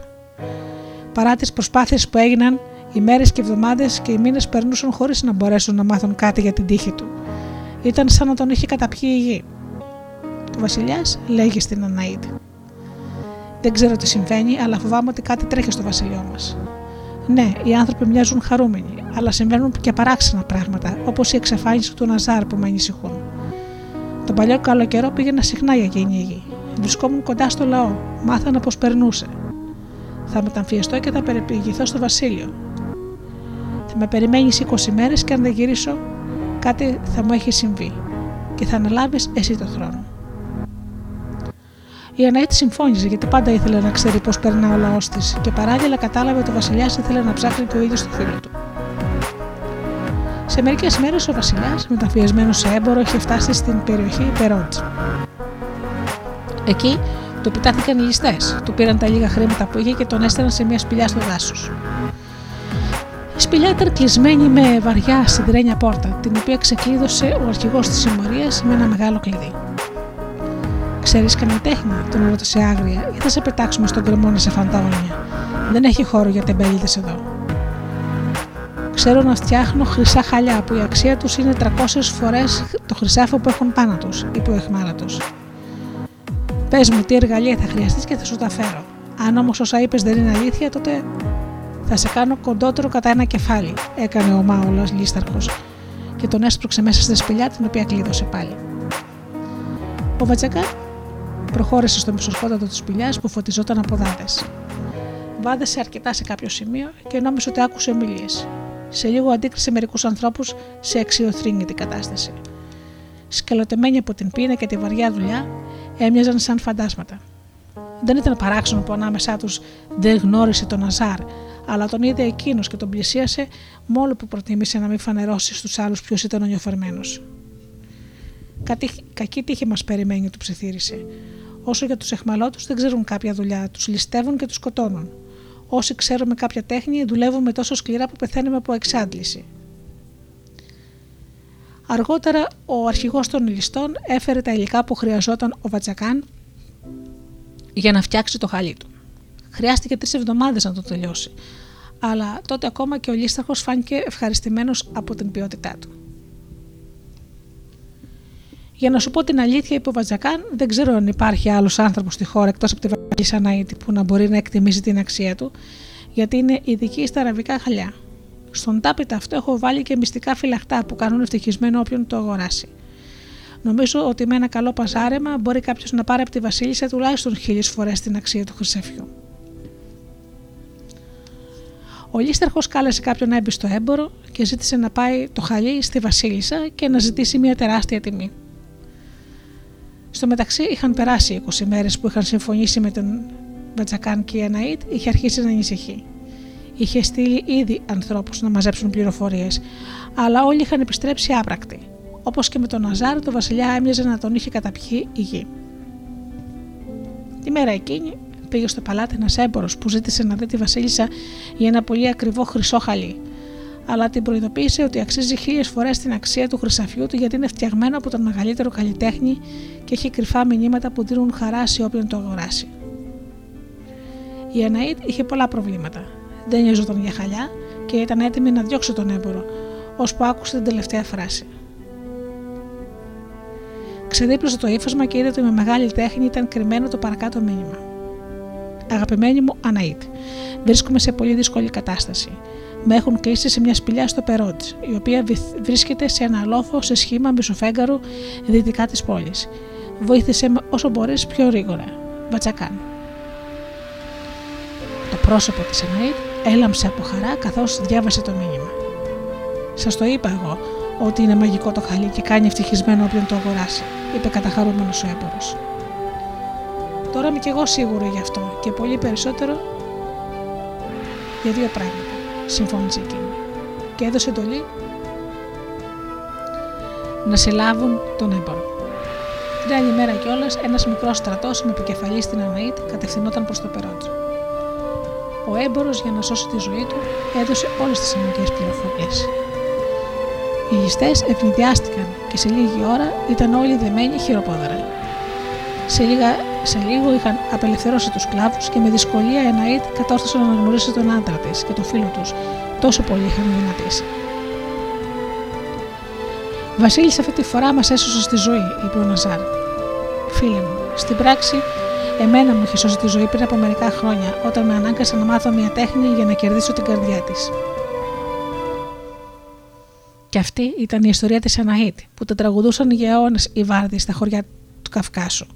Παρά τις προσπάθειες που έγιναν, οι μέρες και οι εβδομάδες και οι μήνες περνούσαν χωρίς να μπορέσουν να μάθουν κάτι για την τύχη του. Ήταν σαν να τον είχε καταπιεί η γη. Ο Βασιλιάς λέγει στην Αναήτη. Δεν ξέρω τι συμβαίνει, αλλά φοβάμαι ότι κάτι τρέχει στο βασιλιό μας. Ναι, οι άνθρωποι μοιάζουν χαρούμενοι, αλλά συμβαίνουν και παράξενα πράγματα, όπως η εξαφάνιση του Ναζάρ που με ανησυχούν. Τον παλιό καλό καιρό πήγαινα συχνά για εκείνη η γη. Βρισκόμουν κοντά στο λαό. Μάθανα πώ περνούσε. Θα μεταμφιεστώ και θα περιπηγηθώ στο βασίλειο. Θα με περιμένεις 20 μέρες και αν δεν γυρίσω, κάτι θα μου έχει συμβεί. Και θα αναλάβεις εσύ το θρόνο. Η Αναίτη συμφώνησε γιατί πάντα ήθελε να ξέρει πώς περνά ο λαός της και παράλληλα κατάλαβε ότι ο Βασιλιάς ήθελε να ψάχνει και ο ίδιο το φίλο του. Σε μερικές μέρες ο Βασιλιάς, μεταφιεσμένο σε έμπορο, είχε φτάσει στην περιοχή Περότζ. Εκεί του επιτάθηκαν οι ληστές, του πήραν τα λίγα χρήματα που είχε και τον έστελναν σε μια σπηλιά στο δάσος. Η σπηλιά ήταν κλεισμένη με βαριά συντρένια πόρτα, την οποία ξεκλείδωσε ο αρχηγός της συμμορίας με ένα μεγάλο κλειδί. Ξέρεις καμία τέχνη, τον ρώτησε άγρια, ή θα σε πετάξουμε στον κρεμό σε φαντάωνια. Δεν έχει χώρο για τεμπέληδε εδώ. Ξέρω να φτιάχνω χρυσά χαλιά που η αξία τους είναι 300 φορές το χρυσάφο που έχουν πάνω τους, είπε ο εχμάλατο. Πες μου τι εργαλεία θα χρειαστείς και θα σου τα φέρω. Αν όμως όσα είπες δεν είναι αλήθεια, τότε Θα σε κάνω κοντότερο κατά ένα κεφάλι, έκανε ο Μάουλα λίσταρχος και τον έσπρωξε μέσα στη σπηλιά την οποία κλείδωσε πάλι. Ο Βατζακά προχώρησε στο μισοσκότατο της σπηλιά που φωτιζόταν από δάδες. Βάδεσε αρκετά σε κάποιο σημείο και νόμιζε ότι άκουσε ομιλίες. Σε λίγο αντίκρισε μερικούς ανθρώπους σε αξιοθρύνητη κατάσταση. Σκελοτεμένοι από την πείνα και τη βαριά δουλειά, έμοιαζαν σαν φαντάσματα. Δεν ήταν παράξενο που ανάμεσά τους δεν γνώρισε τον Αζάρ, αλλά τον είδε εκείνος και τον πλησίασε μόνο που προτίμησε να μην φανερώσει στους άλλους ποιος ήταν ο νιοφερμένο. Κακή τύχη μας περιμένει, του ψιθύρισε. Όσο για τους εχμαλώτους δεν ξέρουν κάποια δουλειά, τους ληστεύουν και τους σκοτώνουν. Όσοι ξέρουμε κάποια τέχνη, δουλεύουμε τόσο σκληρά που πεθαίνουμε από εξάντληση. Αργότερα, ο αρχηγός των ληστών έφερε τα υλικά που χρειαζόταν ο Βατζακάν για να φτιάξει το χαλί του. Χρειάστηκε τρεις εβδομάδες να το τελειώσει, αλλά τότε ακόμα και ο λίσταρχος φάνηκε ευχαριστημένος από την ποιότητά του. Για να σου πω την αλήθεια, είπε ο Βατζακάν, δεν ξέρω αν υπάρχει άλλος άνθρωπος στη χώρα εκτός από τη Βασίλισσα Ναΐτη που να μπορεί να εκτιμήσει την αξία του, γιατί είναι ειδική στα αραβικά χαλιά. Στον τάπητα αυτό έχω βάλει και μυστικά φυλαχτά που κάνουν ευτυχισμένο όποιον το αγοράσει. Νομίζω ότι με ένα καλό παζάρεμα μπορεί κάποιος να πάρει από τη Βασίλισσα τουλάχιστον χίλιες φορές την αξία του χρυσεφιού. Ο Λίστερχος κάλεσε κάποιον να έμπει στο έμπορο και ζήτησε να πάει το χαλί στη Βασίλισσα και να ζητήσει μια τεράστια τιμή. Στο μεταξύ είχαν περάσει 20 μέρες που είχαν συμφωνήσει με τον Μπατζακάν και η Αναΐτ είχε αρχίσει να ανησυχεί. Είχε στείλει ήδη ανθρώπους να μαζέψουν πληροφορίες, αλλά όλοι είχαν επιστρέψει άπρακτοι. Όπως και με τον Ναζάρ, το βασιλιά έμοιαζε να τον είχε καταπιεί η γη. Τη μέρα εκείνη πήγε στο παλάτι ένας έμπορος που ζήτησε να δει τη Βασίλισσα για ένα πολύ ακριβό χρυσό χαλί. Αλλά την προειδοποίησε ότι αξίζει χίλιες φορές την αξία του χρυσαφιού του γιατί είναι φτιαγμένο από τον μεγαλύτερο καλλιτέχνη και έχει κρυφά μηνύματα που δίνουν χαρά σε όποιον το αγοράσει. Η Αναήτ είχε πολλά προβλήματα. Δεν νοιαζόταν για χαλιά και ήταν έτοιμη να διώξει τον έμπορο, ώσπου άκουσε την τελευταία φράση. Ξεδίπλωσε το ύφασμα και είδε ότι με μεγάλη τέχνη ήταν κρυμμένο το παρακάτω μήνυμα. Αγαπημένη μου Αναήτ, βρίσκομαι σε πολύ δύσκολη κατάσταση. Με έχουν κλείσει σε μια σπηλιά στο Περότ, η οποία βρίσκεται σε ένα λόφο σε σχήμα μισοφέγγαρου δυτικά της πόλης. Βοήθησε με όσο μπορείς πιο γρήγορα. Βατσακάν. Το πρόσωπο της Αναήτ έλαμψε από χαρά καθώς διάβασε το μήνυμα. Σας το είπα εγώ ότι είναι μαγικό το χαλί και κάνει ευτυχισμένο όποιον το αγοράσει, είπε καταχαρούμενος ο έμπορο. Τώρα είμαι κι εγώ σίγουρο γι' αυτό και πολύ περισσότερο για δύο πράγματα, συμφώνησε εκείνη. Και έδωσε εντολή να συλλάβουν τον έμπορο. Την άλλη μέρα κιόλας, ένας μικρός στρατός με επικεφαλής στην Αναήτ κατευθυνόταν προς το Περότζο. Ο έμπορος, για να σώσει τη ζωή του, έδωσε όλες τις αναγκαίε πληροφορίες. Οι ληστέ ευνηδιάστηκαν και σε λίγη ώρα ήταν όλοι δεμένοι χειροπόδαρα. Σε, λίγα, σε λίγο είχαν απελευθερώσει τους σκλάβου και με δυσκολία η Εναήτ κατόρθωσε να αναγνωρίσει τον άντρα της και το φίλο τους, τόσο πολύ είχαν δυνατήσει. Βασίλης, αυτή τη φορά μας έσωσε στη ζωή, είπε ο Ναζάρ. Φίλε μου, στην πράξη, εμένα μου είχε σώσει τη ζωή πριν από μερικά χρόνια, όταν με ανάγκασε να μάθω μια τέχνη για να κερδίσω την καρδιά της. Και αυτή ήταν η ιστορία της Αναήτη που τα τραγουδούσαν για αιώνες οι Βάρδοι στα χωριά του Καυκάσου.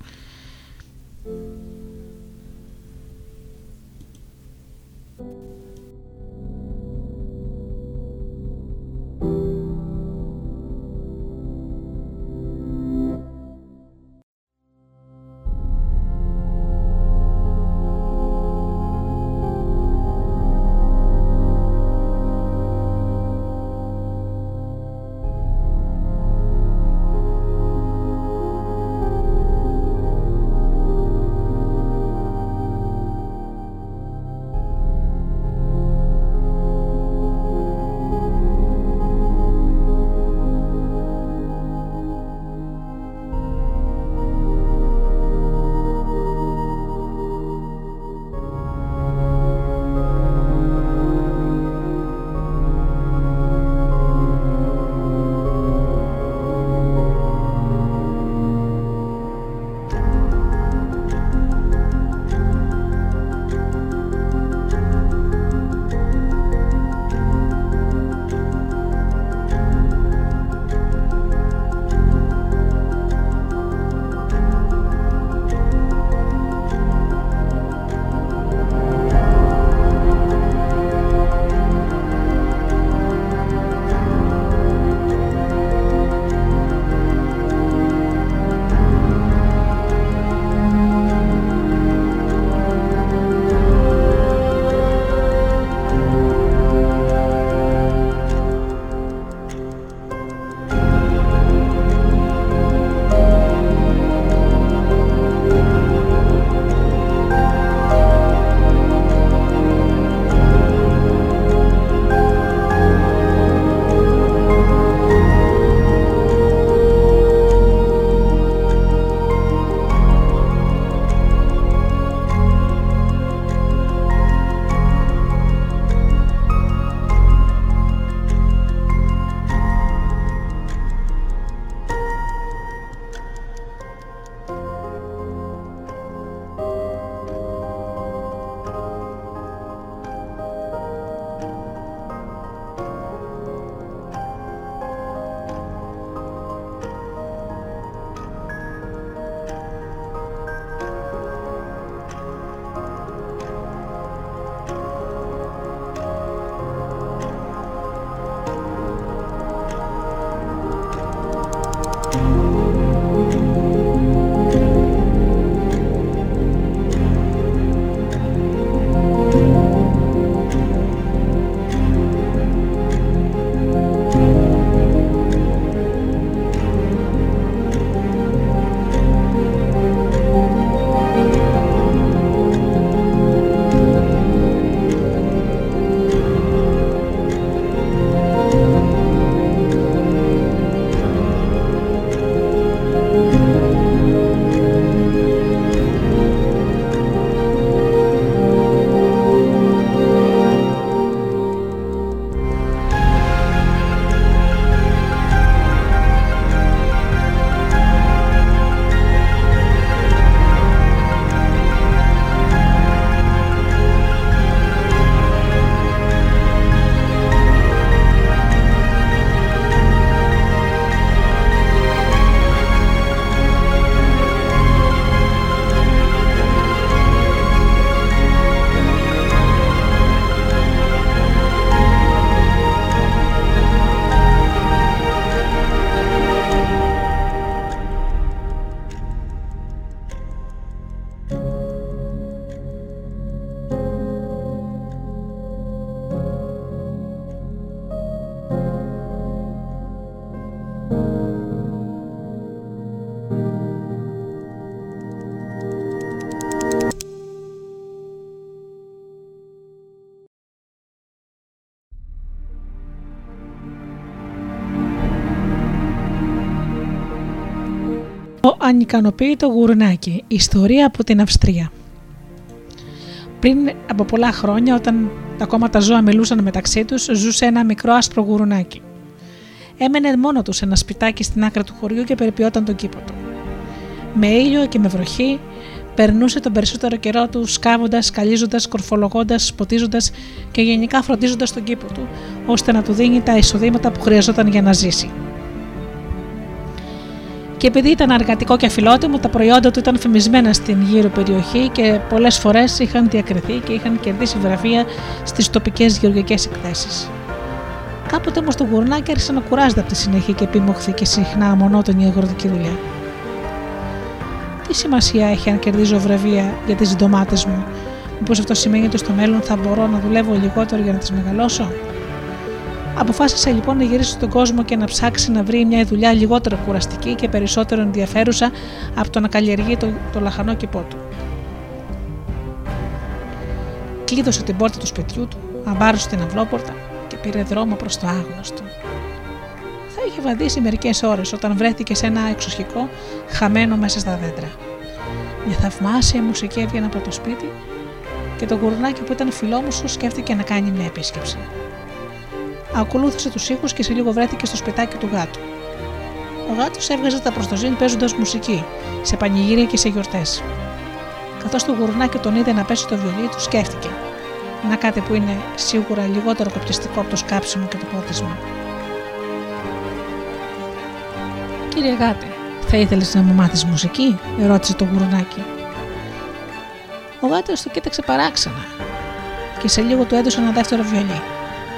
Το ανικανοποίητο γουρνάκι. Ιστορία από την Αυστρία. Πριν από πολλά χρόνια, όταν ακόμα τα ζώα μιλούσαν μεταξύ τους, ζούσε ένα μικρό άσπρο γουρουνάκι. Έμενε μόνο τους σε ένα σπιτάκι στην άκρη του χωριού και περιποιόταν τον κήπο του. Με ήλιο και με βροχή, περνούσε τον περισσότερο καιρό του σκάβοντας, καλίζοντα, κορφολογώντας, ποτίζοντα και γενικά φροντίζοντας τον κήπο του, ώστε να του δίνει τα εισοδήματα που χρειαζόταν για να ζήσει. Και επειδή ήταν αργατικό και αφιλότιμο, τα προϊόντα του ήταν φημισμένα στην γύρω περιοχή και πολλές φορές είχαν διακριθεί και είχαν κερδίσει βραβεία στις τοπικές γεωργικές εκθέσεις. Κάποτε όμως το γουρνάκι άρχισε να κουράζεται από τη συνεχή και επίμοχθη και συχνά μονότονη αγροτική δουλειά. Τι σημασία έχει αν κερδίζω βραβεία για τις ντομάτες μου, Μήπως αυτό σημαίνει ότι στο μέλλον θα μπορώ να δουλεύω λιγότερο για να τις μεγαλώσω; Αποφάσισε λοιπόν να γυρίσει στον κόσμο και να ψάξει να βρει μια δουλειά λιγότερο κουραστική και περισσότερο ενδιαφέρουσα από το να καλλιεργεί το, το λαχανό κήπο του. Κλείδωσε την πόρτα του σπιτιού του, αμπάρωσε την αυλόπορτα και πήρε δρόμο προς το άγνωστο. Θα είχε βαδίσει μερικές ώρες όταν βρέθηκε σε ένα εξωσχικό χαμένο μέσα στα δέντρα. Μια θαυμάσια μουσική έβγαινε από το σπίτι και το γουρνάκι που ήταν φιλόμουσο σκέφτηκε να κάνει μια επίσκεψη ακολούθησε τους ήχους και σε λίγο βρέθηκε στο σπιτάκι του γάτου. Ο γάτος έβγαζε τα προστοζήν παίζοντας μουσική, σε πανηγύρια και σε γιορτές. Καθώς το γουρνάκι τον είδε να πέσει το βιολί του, σκέφτηκε. Να κάτι που είναι σίγουρα λιγότερο κοπιαστικό από το σκάψιμο και το πότισμα. Κύριε Γάτε, θα ήθελες να μου μάθεις μουσική, ρώτησε το γουρνάκι. Ο γάτος το κοίταξε παράξενα και σε λίγο του έδωσε ένα δεύτερο βιολί.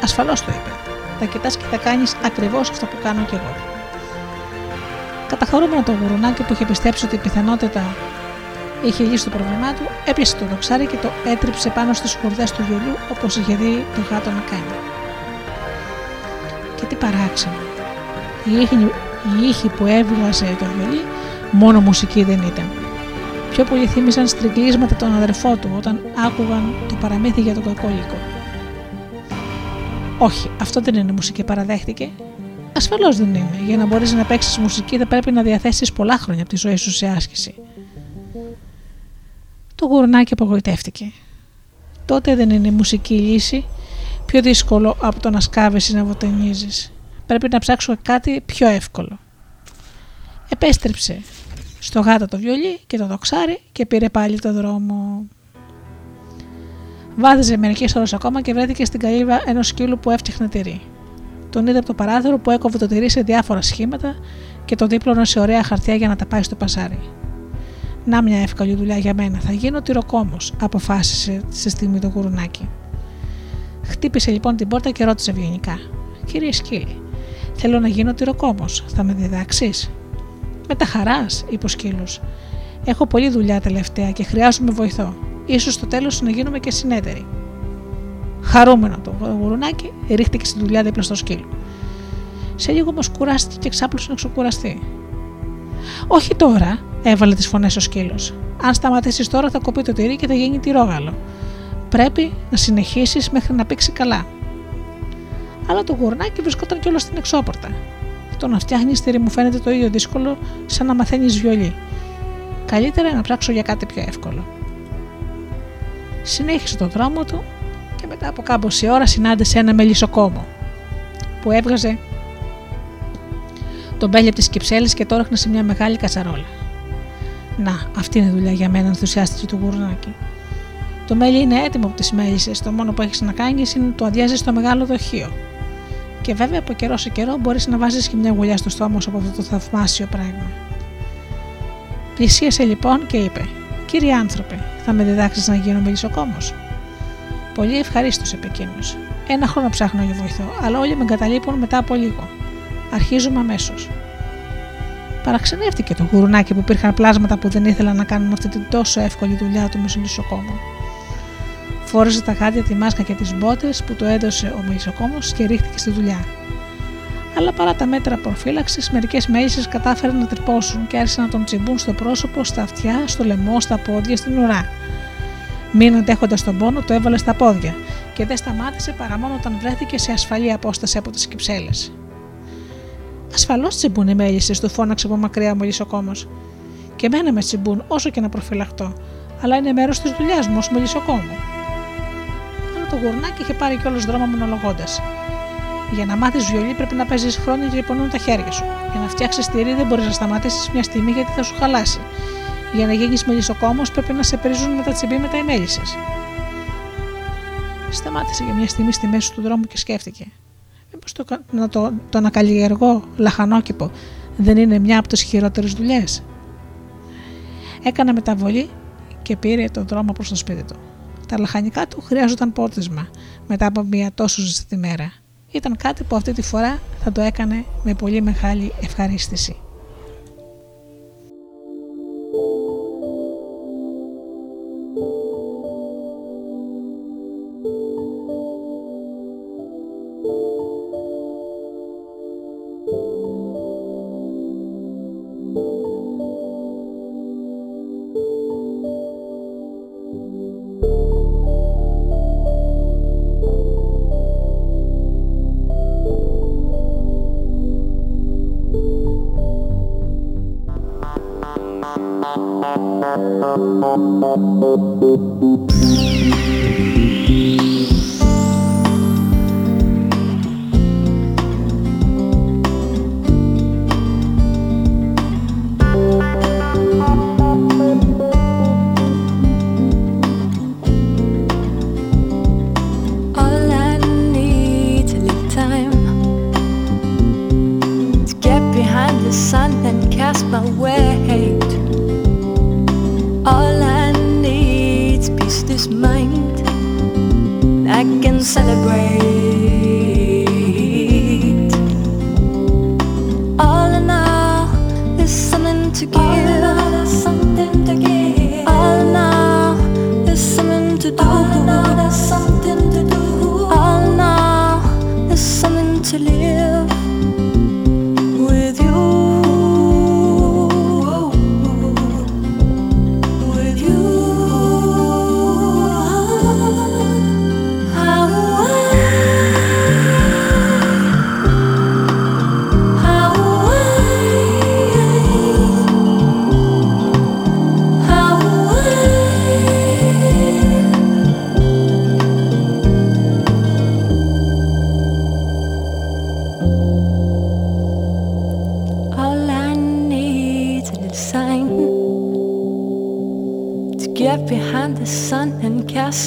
Ασφαλώς το είπε θα κοιτάς και θα κάνεις ακριβώς αυτό που κάνω κι εγώ. Καταχωρούμενο το γουρουνάκι που είχε πιστέψει ότι η πιθανότητα είχε λύσει το πρόβλημά του, έπιασε το δοξάρι και το έτριψε πάνω στις χουρδέ του βιολιού όπως είχε δει το γάτο να κάνει. Και τι παράξενο. Οι ήχοι, οι ήχοι που έβγαζε το βιολί μόνο μουσική δεν ήταν. Πιο πολύ θύμισαν στριγκλίσματα των αδερφό του όταν άκουγαν το παραμύθι για τον κακόλικο. Όχι, αυτό δεν είναι μουσική, παραδέχτηκε. Ασφαλώς δεν είναι. Για να μπορείς να παίξεις μουσική, θα πρέπει να διαθέσεις πολλά χρόνια από τη ζωή σου σε άσκηση. Το γουρνάκι απογοητεύτηκε. Τότε δεν είναι η μουσική λύση πιο δύσκολο από το να σκάβεις ή να βοτενίζεις. Πρέπει να ψάξω κάτι πιο εύκολο. Επέστρεψε στο γάτο το βιολί και το δοξάρι και πήρε πάλι το δρόμο. Βάδιζε μερικές ώρες ακόμα και βρέθηκε στην καλύβα ενός σκύλου που έφτιαχνε τυρί. Τον είδε από το παράθυρο που έκοβε το τυρί σε διάφορα σχήματα και το δίπλωνε σε ωραία χαρτιά για να τα πάει στο πασάρι. Να μια εύκολη δουλειά για μένα, θα γίνω τυροκόμος, αποφάσισε σε στιγμή το γουρουνάκι. Χτύπησε λοιπόν την πόρτα και ρώτησε ευγενικά: Κύριε Σκύλι, θέλω να γίνω τυροκόμος, θα με διδάξεις; Με τα χαράς, είπε ο σκύλος. Έχω πολλή δουλειά τελευταία και χρειάζομαι βοηθό ίσως στο τέλος να γίνουμε και συνέτεροι. Χαρούμενο το γουρουνάκι ρίχτηκε στη δουλειά δίπλα στο σκύλο. Σε λίγο όμως κουράστηκε και ξάπλωσε να ξεκουραστεί. Όχι τώρα, έβαλε τις φωνές ο σκύλος. Αν σταματήσεις τώρα θα κοπεί το τυρί και θα γίνει τυρόγαλο. Πρέπει να συνεχίσεις μέχρι να πήξει καλά. Αλλά το γουρνάκι βρισκόταν κιόλας στην εξώπορτα. Το να φτιάχνεις τυρί μου φαίνεται το ίδιο δύσκολο σαν να μαθαίνεις βιολί. Καλύτερα να ψάξω για κάτι πιο εύκολο. Συνέχισε τον δρόμο του και μετά από κάμποση ώρα συνάντησε ένα μελισσοκόμο που έβγαζε τον μπέλι από τι κυψέλε και το έχνε σε μια μεγάλη κατσαρόλα. Να, αυτή είναι η δουλειά για μένα, ενθουσιάστηκε του γουρνάκι. Το μέλι είναι έτοιμο από τις μέλισσες. Το μόνο που έχεις να κάνεις είναι να το αδειάζεις στο μεγάλο δοχείο. Και βέβαια από καιρό σε καιρό μπορείς να βάζεις και μια γουλιά στο στόμα σου από αυτό το θαυμάσιο πράγμα. Πλησίασε λοιπόν και είπε: Κύριε άνθρωπε, θα με διδάξεις να γίνω μελισσοκόμος. Πολύ ευχαρίστως, είπε εκείνο. Ένα χρόνο ψάχνω για βοηθό, αλλά όλοι με εγκαταλείπουν μετά από λίγο. Αρχίζουμε αμέσως. Παραξενεύτηκε το γουρουνάκι που υπήρχαν πλάσματα που δεν ήθελαν να κάνουν αυτή την τόσο εύκολη δουλειά του μελισσοκόμου. Φόρεσε τα γάντια, τη μάσκα και τις μπότες που του έδωσε ο μελισσοκόμος και ρίχτηκε στη δουλειά αλλά παρά τα μέτρα προφύλαξης, μερικές μέλισσες κατάφεραν να τρυπώσουν και άρχισαν να τον τσιμπούν στο πρόσωπο, στα αυτιά, στο λαιμό, στα πόδια, στην ουρά. Μην αντέχοντας τον πόνο, το έβαλε στα πόδια και δεν σταμάτησε παρά μόνο όταν βρέθηκε σε ασφαλή απόσταση από τις κυψέλες. Ασφαλώς τσιμπούν οι μέλισσες, του φώναξε από μακριά ο μελισσοκόμος. Και εμένα με τσιμπούν όσο και να προφυλαχτώ, αλλά είναι μέρος της δουλειάς μου ως μελισσοκόμου. Αλλά το γουρνάκι είχε πάρει κιόλας δρόμο μονολογώντας. Για να μάθεις βιολί πρέπει να παίζεις χρόνια και πονούν τα χέρια σου. Για να φτιάξεις τυρί δεν μπορείς να σταματήσεις μια στιγμή γιατί θα σου χαλάσει. Για να γίνεις μελισσοκόμος πρέπει να σε πρίζουν με τα τσιμπήματα οι μέλισσε. Σταμάτησε για μια στιγμή στη μέση του δρόμου και σκέφτηκε. Μήπως το, να το, το ανακαλλιεργώ λαχανόκηπο δεν είναι μια από τις χειρότερες δουλειές; Έκανε μεταβολή και πήρε τον δρόμο προς το σπίτι του. Τα λαχανικά του χρειάζονταν πόρτισμα μετά από μια τόσο ζεστή μέρα. Ήταν κάτι που αυτή τη φορά θα το έκανε με πολύ μεγάλη ευχαρίστηση.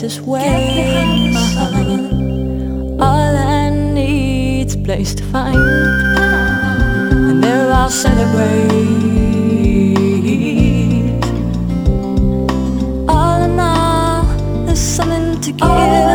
Is where all I need's a place to find, and there I'll celebrate. All in all, there's something to give.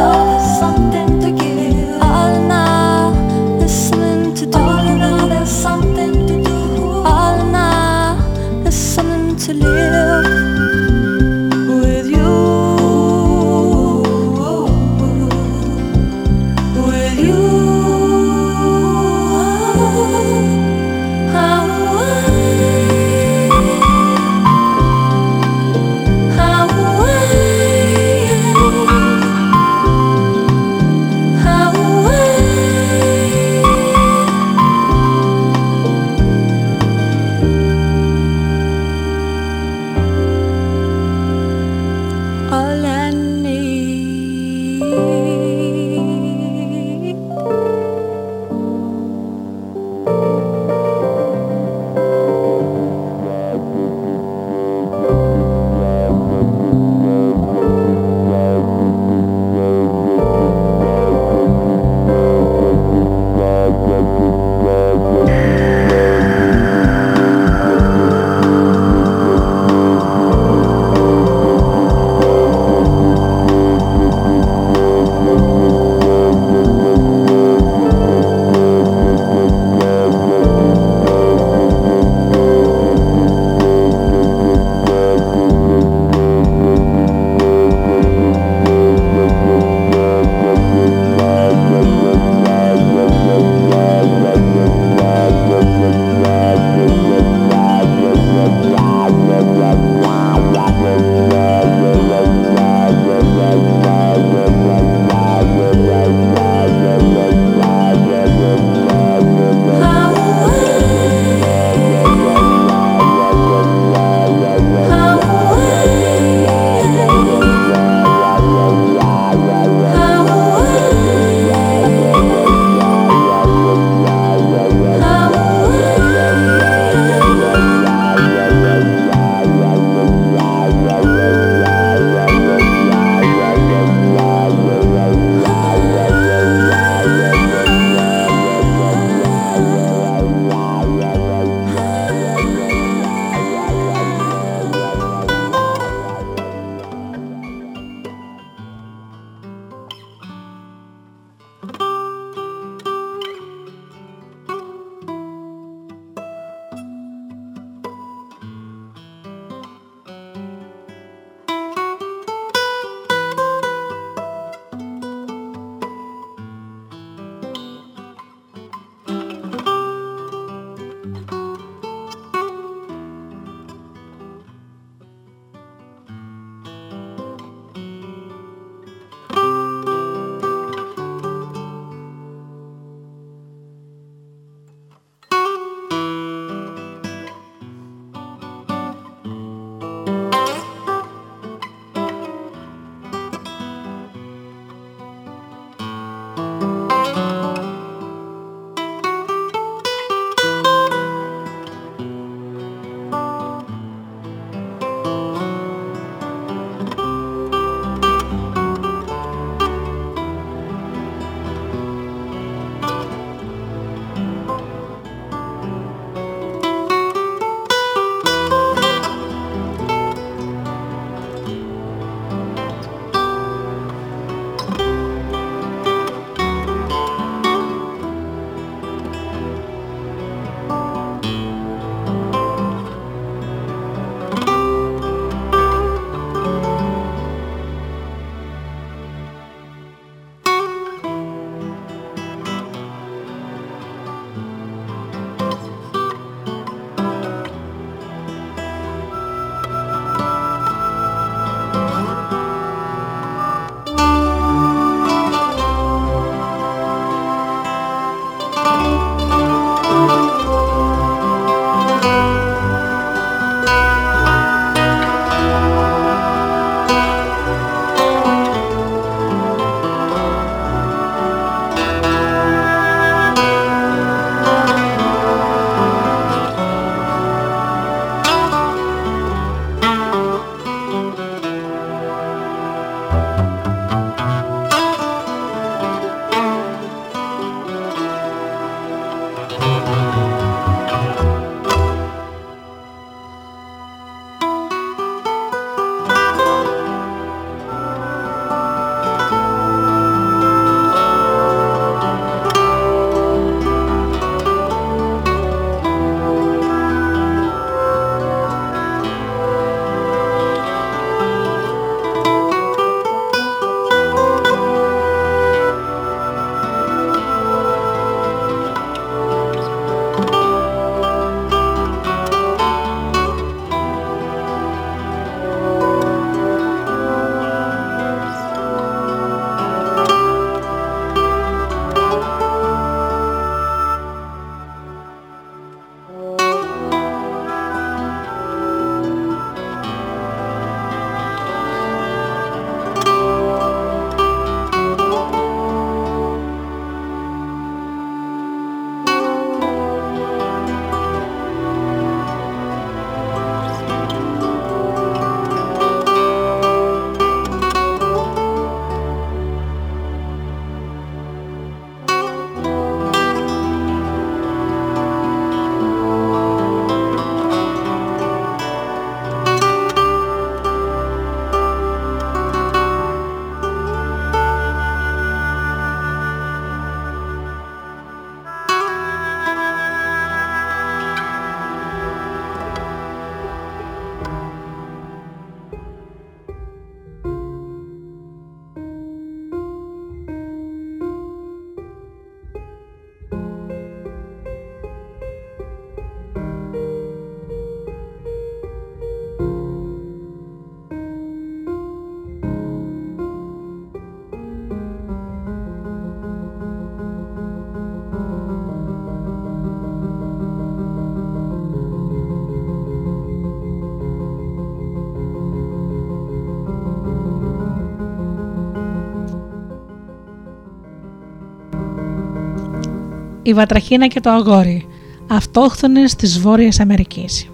Η Βατραχίνα και το αγόρι, αυτόχθονες της Βόρειας Αμερικής.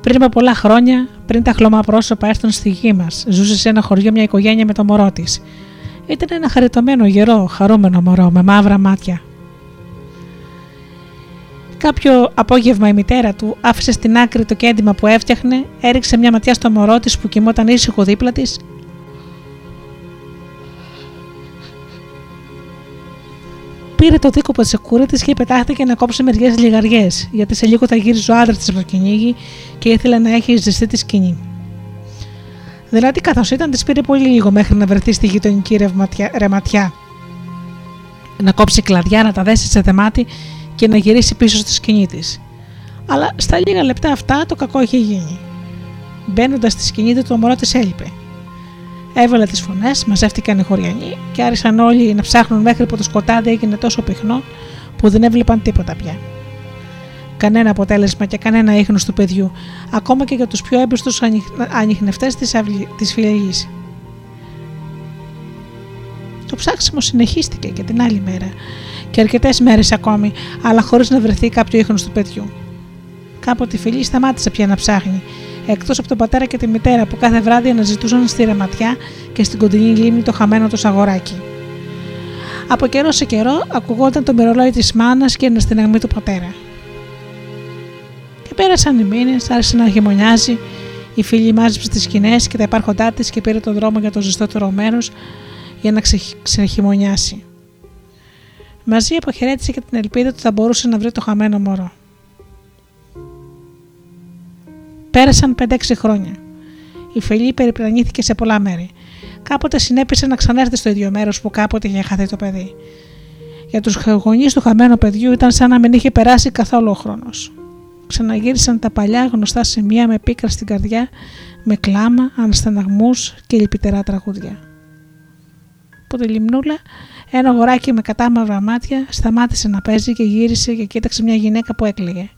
Πριν από πολλά χρόνια, πριν τα χλωμά πρόσωπα έρθουν στη γη μας, ζούσε σε ένα χωριό μια οικογένεια με το μωρό της. Ήταν ένα χαριτωμένο, γερό, χαρούμενο μωρό με μαύρα μάτια. Κάποιο απόγευμα η μητέρα του άφησε στην άκρη το κέντημα που έφτιαχνε, έριξε μια ματιά στο μωρό της που κοιμόταν ήσυχο δίπλα της πήρε το δίκοπο της σεκούρη τη και πετάχτηκε να κόψει μερικέ λιγαριές, γιατί σε λίγο θα γύριζε ο άντρας της από το κυνήγι και ήθελε να έχει ζεστή τη σκηνή. Δηλαδή, καθώς ήταν, της πήρε πολύ λίγο μέχρι να βρεθεί στη γειτονική ρεματιά. Να κόψει κλαδιά, να τα δέσει σε δεμάτι και να γυρίσει πίσω στη σκηνή της. Αλλά στα λίγα λεπτά αυτά το κακό είχε γίνει. Μπαίνοντας στη σκηνή του, το μωρό της έλειπε. Έβαλε τις φωνές, μαζεύτηκαν οι χωριανοί και άρχισαν όλοι να ψάχνουν μέχρι που το σκοτάδι έγινε τόσο πυκνό που δεν έβλεπαν τίποτα πια. Κανένα αποτέλεσμα και κανένα ίχνος του παιδιού, ακόμα και για τους πιο έμπιστους ανιχνευτές της φυλακής. Το ψάξιμο συνεχίστηκε και την άλλη μέρα και αρκετές μέρες ακόμη, αλλά χωρίς να βρεθεί κάποιο ίχνος του παιδιού. Κάποτε η φυλή σταμάτησε πια να ψάχνει εκτός από τον πατέρα και τη μητέρα που κάθε βράδυ αναζητούσαν στη ρεματιά και στην κοντινή λίμνη το χαμένο του αγοράκι. Από καιρό σε καιρό ακουγόταν το μυρολόι της μάνας και ένα στην αγμή του πατέρα. Και πέρασαν οι μήνες, άρχισε να χειμωνιάζει, η φίλη μάζεψε τις σκηνές και τα υπάρχοντά της και πήρε τον δρόμο για το ζεστότερο μέρος για να ξε... ξεχειμωνιάσει. Μαζί αποχαιρέτησε και την ελπίδα ότι θα μπορούσε να βρει το χαμένο μωρό. Πέρασαν 5-6 χρόνια. Η Φελή περιπλανήθηκε σε πολλά μέρη. Κάποτε συνέπεισε να ξανέρθει στο ίδιο μέρος που κάποτε είχε χαθεί το παιδί. Για τους γονείς του χαμένου παιδιού ήταν σαν να μην είχε περάσει καθόλου ο χρόνος. Ξαναγύρισαν τα παλιά γνωστά σημεία με πίκρα στην καρδιά, με κλάμα, αναστεναγμούς και λυπητερά τραγούδια. Από τη λιμνούλα, ένα γοράκι με κατάμαυρα μάτια σταμάτησε να παίζει και γύρισε και κοίταξε μια γυναίκα που έκλαιγε.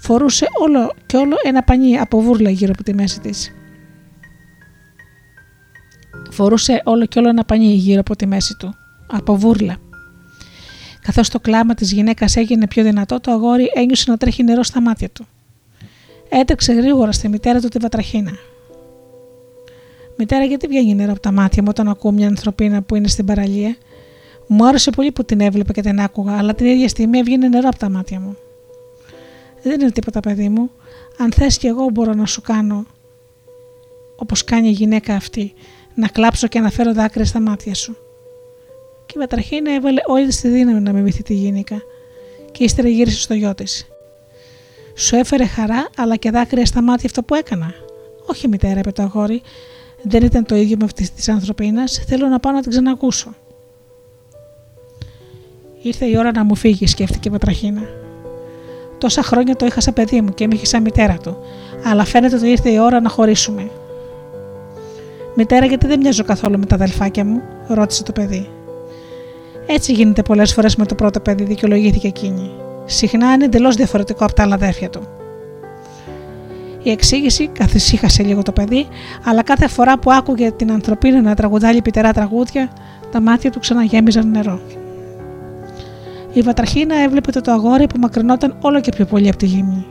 Φορούσε όλο και όλο ένα πανί από βούρλα γύρω από τη μέση της. Φορούσε όλο και όλο ένα πανί γύρω από τη μέση του, από βούρλα. Καθώς το κλάμα της γυναίκας έγινε πιο δυνατό, το αγόρι ένιωσε να τρέχει νερό στα μάτια του. Έτρεξε γρήγορα στη μητέρα του τη βατραχίνα. Μητέρα, γιατί βγαίνει νερό από τα μάτια μου όταν ακούω μια ανθρωπίνα που είναι στην παραλία; Μου άρεσε πολύ που την έβλεπε και την άκουγα, αλλά την ίδια στιγμή έβγαινε νερό από τα μάτια μου. Δεν είναι τίποτα παιδί μου. Αν θες κι εγώ μπορώ να σου κάνω όπως κάνει η γυναίκα αυτή, να κλάψω και να φέρω δάκρυα στα μάτια σου. Και η Βατραχίνα έβαλε όλη τη δύναμη να μιμηθεί τη γυναίκα και ύστερα γύρισε στο γιο της. Σου έφερε χαρά αλλά και δάκρυα στα μάτια αυτό που έκανα. Όχι μητέρα, είπε το αγόρι, δεν ήταν το ίδιο με αυτής της ανθρωπίνας, θέλω να πάω να την ξανακούσω. Ήρθε η ώρα να μου φύγεις, σκέφτηκε η Βατραχίνα. Τόσα χρόνια το είχα σαν παιδί μου και είμαι σαν μητέρα του, αλλά φαίνεται ότι ήρθε η ώρα να χωρίσουμε. Μητέρα, γιατί δεν μοιάζω καθόλου με τα αδελφάκια μου, ρώτησε το παιδί. Έτσι γίνεται πολλές φορές με το πρώτο παιδί, δικαιολογήθηκε εκείνη. Συχνά είναι εντελώς διαφορετικό από τα άλλα αδέρφια του. Η εξήγηση καθησύχασε λίγο το παιδί, αλλά κάθε φορά που άκουγε την ανθρωπίνα να τραγουδάει λυπητερά τραγούδια, τα μάτια του ξαναγέμιζαν νερό. Η Βατραχίνα έβλεπε το αγόρι που μακρινόταν όλο και πιο πολύ από τη γύμνη.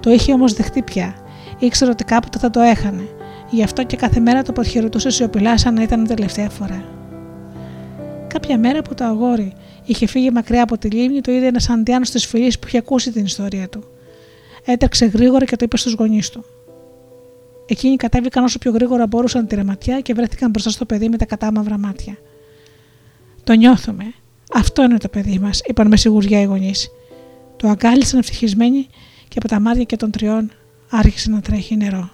Το είχε όμως δεχτεί πια. Ήξερε ότι κάποτε θα το έχανε. Γι' αυτό και κάθε μέρα το αποχαιρετούσε σιωπηλά σαν να ήταν η τελευταία φορά. Κάποια μέρα που το αγόρι είχε φύγει μακριά από τη λίμνη, το είδε ένας αντιάνο της φυλή που είχε ακούσει την ιστορία του. Έτρεξε γρήγορα και το είπε στους γονείς του. Εκείνοι κατέβηκαν όσο πιο γρήγορα μπορούσαν τη ρεματιά και βρέθηκαν μπροστά στο παιδί με τα κατάμαυρα μάτια. Το νιώθουμε, αυτό είναι το παιδί μας, είπαν με σιγουριά οι γονείς. Το αγκάλισαν ευτυχισμένοι και από τα μάτια και των τριών άρχισε να τρέχει νερό.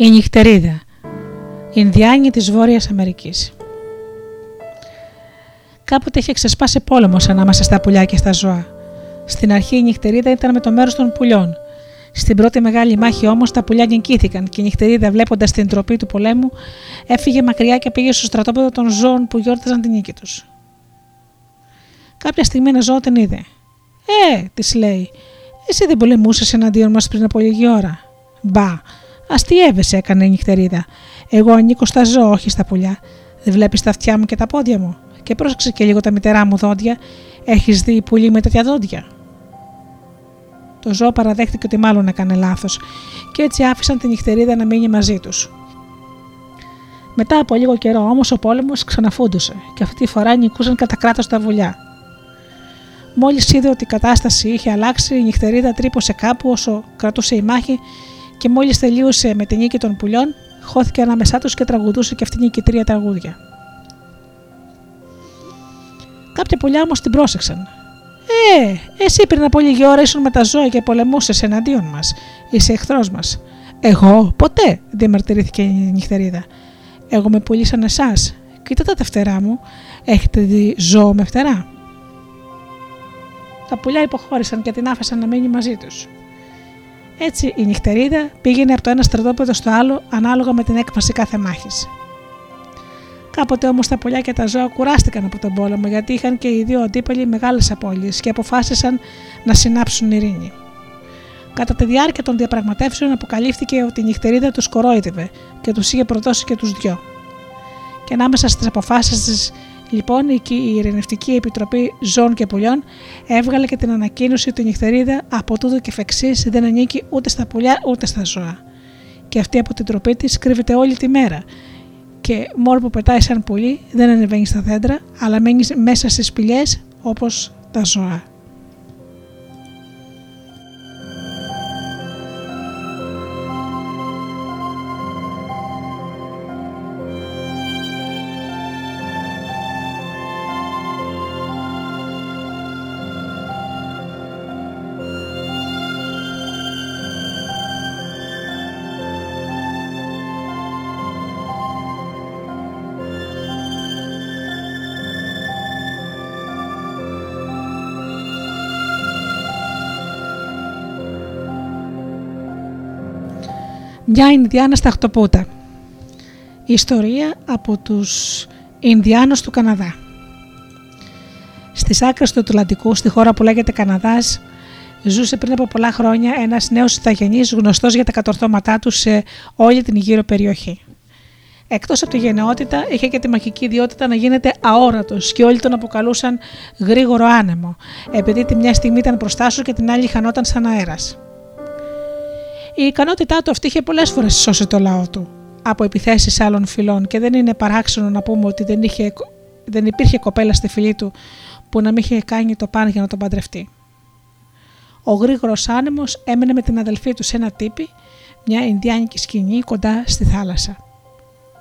Η νυχτερίδα. Ινδιάνη της Βόρειας Αμερικής. Κάποτε είχε ξεσπάσει πόλεμος ανάμεσα στα πουλιά και στα ζώα. Στην αρχή η νυχτερίδα ήταν με το μέρος των πουλιών. Στην πρώτη μεγάλη μάχη όμως τα πουλιά νικήθηκαν και η νυχτερίδα, βλέποντας την τροπή του πολέμου, έφυγε μακριά και πήγε στο στρατόπεδο των ζώων που γιόρταζαν την νίκη τους. Κάποια στιγμή ένα ζώο την είδε. Ε, της λέει, εσύ δεν πολεμούσες εναντίον μας πριν από λίγη ώρα. Μπα, αστείευεσαι, έκανε η νυχτερίδα. Εγώ ανήκω στα ζώα, όχι στα πουλιά. Δεν βλέπεις τα αυτιά μου και τα πόδια μου. Και πρόσεξε και λίγο τα μητερά μου δόντια. Έχεις δει πουλί με τέτοια δόντια. Το ζώο παραδέχτηκε ότι μάλλον έκανε λάθος και έτσι άφησαν την νυχτερίδα να μείνει μαζί τους. Μετά από λίγο καιρό όμως ο πόλεμος ξαναφούντουσε και αυτή τη φορά νικούσαν κατά κράτος τα βουλιά. Μόλις είδε ότι η κατάσταση είχε αλλάξει, η νυχτερίδα τρύπωσε κάπου όσο κρατούσε η μάχη και μόλις τελείωσε με την νίκη των πουλιών, χώθηκε ανάμεσά τους και τραγουδούσε και αυτήν η τρία τραγούδια. Κάποια πουλιά όμως την πρόσεξαν. Ε, εσύ πριν από λίγη ώρα ήσουν με τα ζώα και πολεμούσες εναντίον μας. Είσαι εχθρός μας. Εγώ, ποτέ, διαμαρτυρήθηκε η νυχτερίδα. Εγώ με πουλήσαν εσάς. Κοίτα τα φτερά μου. Έχετε δει ζώο με φτερά. Τα πουλιά υποχώρησαν και την άφησαν να μείνει μαζί τους. Έτσι η νυχτερίδα πήγαινε από το ένα στρατόπεδο στο άλλο ανάλογα με την έκφαση κάθε μάχης. Κάποτε όμως τα πουλιά και τα ζώα κουράστηκαν από τον πόλεμο γιατί είχαν και οι δύο αντίπαλοι μεγάλες απώλειες και αποφάσισαν να συνάψουν ειρήνη. Κατά τη διάρκεια των διαπραγματεύσεων αποκαλύφθηκε ότι η νυχτερίδα τους κορόιδευε και τους είχε προδώσει και τους δυο. Και ανάμεσα στις αποφάσεις της, λοιπόν, η Ειρηνευτική Επιτροπή Ζώων και Πουλιών έβγαλε και την ανακοίνωση ότι η νυχτερίδα από τούτο και φεξής δεν ανήκει ούτε στα πουλιά ούτε στα ζώα. Και αυτή από την τροπή της κρύβεται όλη τη μέρα και μόνο που πετάει σαν πουλί δεν ανεβαίνει στα δέντρα, αλλά μένει μέσα στις σπηλιές όπως τα ζώα. Μια Ινδιάνα στα Χτωπούτα. Ιστορία από τους Ινδιάνους του Καναδά. Στις άκρες του Ατλαντικού, στη χώρα που λέγεται Καναδάς, ζούσε πριν από πολλά χρόνια ένας νέος Ιθαγενής γνωστός για τα κατορθώματά του σε όλη την γύρω περιοχή. Εκτός από τη γενναιότητα, είχε και τη μαγική ιδιότητα να γίνεται αόρατος και όλοι τον αποκαλούσαν γρήγορο άνεμο, επειδή τη μια στιγμή ήταν μπροστά σου και την άλλη χανόταν σαν αέρας. Η ικανότητά του αυτή είχε πολλές φορές σώσει το λαό του από επιθέσεις άλλων φυλών και δεν είναι παράξενο να πούμε ότι δεν, είχε, δεν υπήρχε κοπέλα στη φυλή του που να μην είχε κάνει το παν για να τον παντρευτεί. Ο γρήγορος άνεμος έμενε με την αδελφή του σε ένα τύπη, μια Ινδιάνικη σκηνή κοντά στη θάλασσα.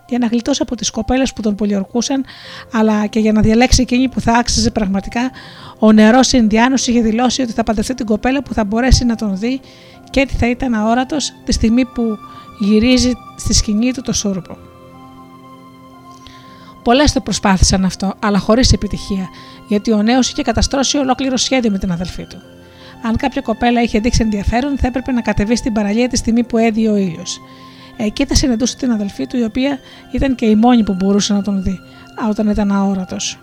Για να γλιτώσει από τις κοπέλες που τον πολιορκούσαν, αλλά και για να διαλέξει εκείνη που θα άξιζε πραγματικά, ο νεαρός Ινδιάνος είχε δηλώσει ότι θα παντρευτεί την κοπέλα που θα μπορέσει να τον δει και έτσι θα ήταν αόρατος τη στιγμή που γυρίζει στη σκηνή του το σούρπο. Πολλές το προσπάθησαν αυτό, αλλά χωρίς επιτυχία, γιατί ο νέος είχε καταστρώσει ολόκληρο σχέδιο με την αδελφή του. Αν κάποια κοπέλα είχε δείξει ενδιαφέρον, θα έπρεπε να κατεβεί στην παραλία τη στιγμή που έδιε ο ήλιος. Εκεί θα συναντούσε την αδελφή του, η οποία ήταν και η μόνη που μπορούσε να τον δει, όταν ήταν αόρατος.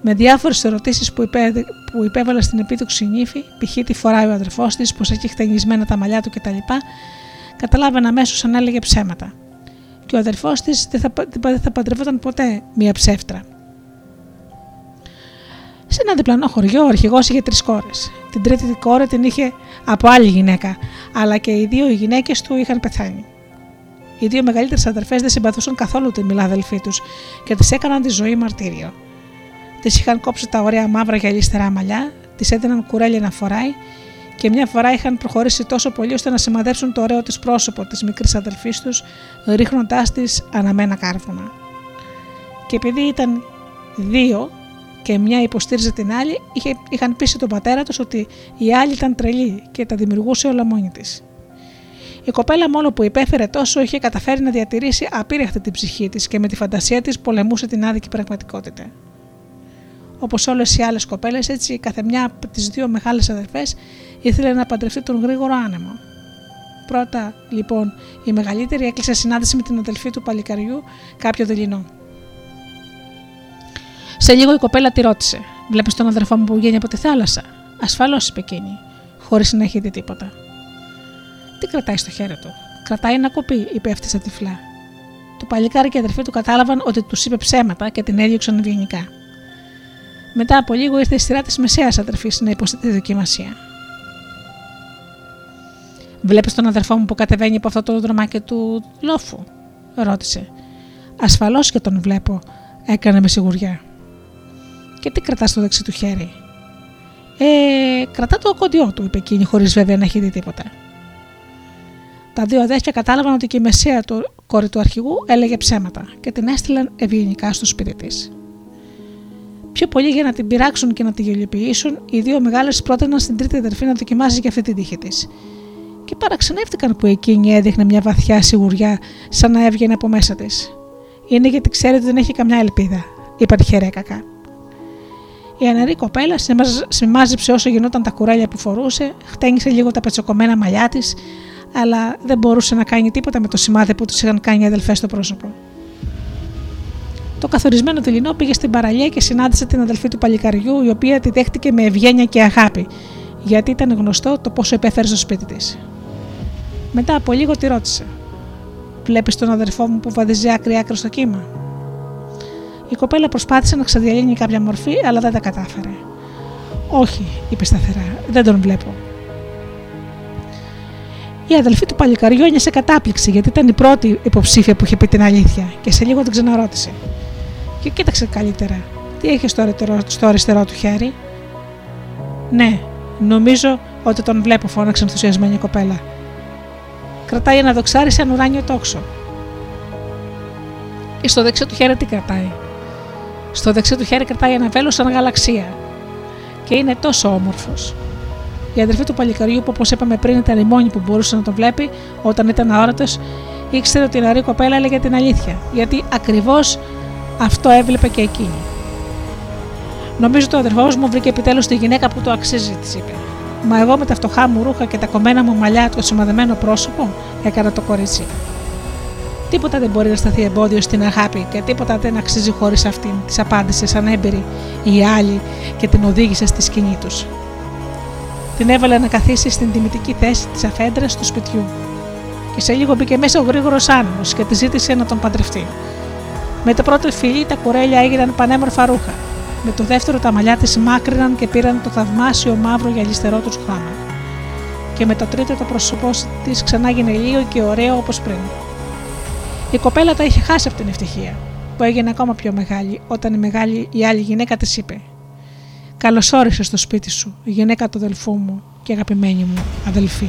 Με διάφορες ερωτήσεις που, υπέ, που υπέβαλε στην επίδοξη νύφη, π.χ. τι φοράει ο αδερφός της, πω έχει χτενισμένα τα μαλλιά του κτλ., καταλάβαινε αμέσως αν έλεγε ψέματα. Και ο αδερφός της δεν θα, δεν θα παντρευόταν ποτέ μία ψεύτρα. Σε ένα διπλανό χωριό, ο αρχηγός είχε τρεις κόρες. Την τρίτη κόρη την είχε από άλλη γυναίκα, αλλά και οι δύο γυναίκες του είχαν πεθάνει. Οι δύο μεγαλύτερες αδερφές δεν συμπαθούσαν καθόλου τη μιλά αδελφή τους και τις έκαναν τη ζωή μαρτύριο. Τη είχαν κόψει τα ωραία μαύρα γυαλιστερά μαλλιά, τη έδιναν κουρέλια να φοράει και μια φορά είχαν προχωρήσει τόσο πολύ ώστε να σημαδέψουν το ωραίο της πρόσωπο της μικρής αδελφής τους, ρίχνοντάς της αναμένα κάρβουνα. Και επειδή ήταν δύο και μια υποστήριζε την άλλη, είχε, είχαν πείσει τον πατέρα τους ότι η άλλη ήταν τρελή και τα δημιουργούσε όλα μόνη της. Η κοπέλα μόνο που υπέφερε τόσο είχε καταφέρει να διατηρήσει απείρεχτη την ψυχή της και με τη φαντασία της πολεμούσε την άδικη πραγματικότητα. Όπως όλες οι άλλες κοπέλες, έτσι κάθε μια από τις δύο μεγάλες αδερφές ήθελε να παντρευτεί τον γρήγορο άνεμο. Πρώτα, λοιπόν, η μεγαλύτερη έκλεισε συνάντηση με την αδελφή του παλικαριού, κάποιο δειλινό. Σε λίγο η κοπέλα τη ρώτησε: Βλέπεις τον αδερφό μου που βγαίνει από τη θάλασσα; Ασφαλώς, είπε εκείνη, χωρίς να έχει δει τίποτα. Τι κρατάει στο χέρι του; Κρατάει ένα κοπί, είπε αυτή στα τυφλά. Το παλικάρι και η αδερφή του κατάλαβαν ότι τους είπε ψέματα και την έδιωξαν ευγενικά. Μετά από λίγο ήρθε η σειρά της μεσαίας αδερφής να υποστεί τη δοκιμασία. Βλέπεις τον αδερφό μου που κατεβαίνει από αυτό το δρομάκι του λόφου, ρώτησε. Ασφαλώς και τον βλέπω, έκανε με σιγουριά. Και τι κρατάς στο δεξί του χέρι; Ε, κρατά το κοντιό του, είπε εκείνη, χωρίς βέβαια να έχει δει τίποτα. Τα δύο αδέρφια κατάλαβαν ότι και η μεσαία του κόρη του αρχηγού έλεγε ψέματα και την έστειλαν ευγενικά στο σπίτι της. Πιο πολύ για να την πειράξουν και να τη γελιοποιήσουν, οι δύο μεγάλες πρότειναν στην τρίτη αδερφή να δοκιμάσει και αυτή την τύχη της. Και παραξενεύτηκαν που εκείνη έδειχνε μια βαθιά σιγουριά, σαν να έβγαινε από μέσα της. Είναι γιατί ξέρει ότι δεν έχει καμιά ελπίδα, είπαν χερέκακα. Η ανερή κοπέλα σημάζεψε όσο γινόταν τα κουρέλια που φορούσε, χτένισε λίγο τα πετσοκομμένα μαλλιά της, αλλά δεν μπορούσε να κάνει τίποτα με το σημάδι που του είχαν κάνει οι αδελφές στο πρόσωπο. Το καθορισμένο δειλινό πήγε στην παραλία και συνάντησε την αδελφή του παλικαριού, η οποία τη δέχτηκε με ευγένεια και αγάπη, γιατί ήταν γνωστό το πόσο επέφερε στο σπίτι της. Μετά από λίγο τη ρώτησε: Βλέπεις τον αδερφό μου που βαδίζει άκρη-άκρη στο κύμα; Η κοπέλα προσπάθησε να ξαδιαλύνει κάποια μορφή, αλλά δεν τα κατάφερε. Όχι, είπε σταθερά, δεν τον βλέπω. Η αδελφή του παλικαριού ένιωσε κατάπληξη γιατί ήταν η πρώτη υποψήφια που είχε πει την αλήθεια και σε λίγο την ξαναρώτησε. Και κοίταξε καλύτερα, τι έχεις στο αριστερό, στο αριστερό του χέρι; Ναι, νομίζω ότι τον βλέπω, φώναξε ενθουσιασμένη η κοπέλα. Κρατάει ένα δοξάρι σαν ουράνιο τόξο. Στο δεξί του χέρι τι κρατάει; Στο δεξί του χέρι κρατάει ένα βέλος σαν γαλαξία. Και είναι τόσο όμορφος. Η αδερφή του παλικαριού, που όπως είπαμε πριν ήταν η μόνη που μπορούσε να το βλέπει όταν ήταν αόρατος, ήξερε ότι η νεαρή κοπέλα έλεγε την αλήθεια, γιατί ακριβώς αυτό έβλεπε και εκείνη. Νομίζω το αδερφό μου βρήκε επιτέλους τη γυναίκα που το αξίζει, της είπε. Μα εγώ με τα φτωχά μου ρούχα και τα κομμένα μου μαλλιά, το σημαδεμένο πρόσωπο, έκανα το κορίτσι. Τίποτα δεν μπορεί να σταθεί εμπόδιο στην αγάπη και τίποτα δεν αξίζει χωρίς αυτήν, της απάντησε έμπειρη η άλλη και την οδήγησε στη σκηνή τους. Την έβαλε να καθίσει στην τιμητική θέση της αφέντρας του σπιτιού. Και σε λίγο μπήκε μέσα ο γρήγορος άνεμος και τη ζήτησε να τον παντρευτεί. Με το πρώτο φιλί τα κουρέλια έγιναν πανέμορφα ρούχα. Με το δεύτερο τα μαλλιά της μάκρυναν και πήραν το θαυμάσιο μαύρο γυαλιστερό τους χρώμα. Και με το τρίτο το πρόσωπό της ξανά έγινε λίγο και ωραίο όπως πριν. Η κοπέλα τα είχε χάσει από την ευτυχία, που έγινε ακόμα πιο μεγάλη όταν η, μεγάλη, η άλλη γυναίκα της είπε: Καλώ όρισε στο σπίτι σου, η γυναίκα του αδελφού μου και αγαπημένη μου αδελφή.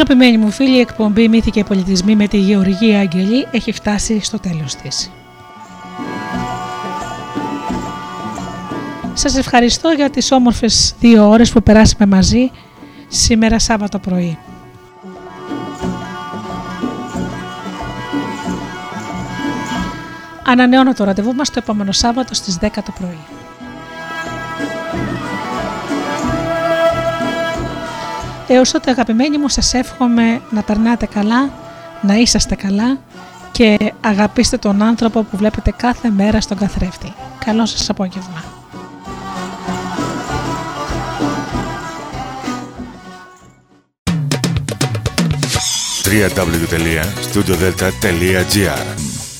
Αγαπημένοι μου φίλοι, η εκπομπή Μύθοι και Πολιτισμοί με τη Γεωργία Αγγελή έχει φτάσει στο τέλος της. Σας ευχαριστώ για τις όμορφες δύο ώρες που περάσαμε μαζί σήμερα Σάββατο πρωί. Ανανεώνω το ραντεβού μας το επόμενο Σάββατο στις 10 το πρωί. Έως τότε αγαπημένοι μου σας εύχομαι να περνάτε καλά, να είσαστε καλά και αγαπήστε τον άνθρωπο που βλέπετε κάθε μέρα στον καθρέφτη. Καλό σας απόγευμα. www.studiodelta.gr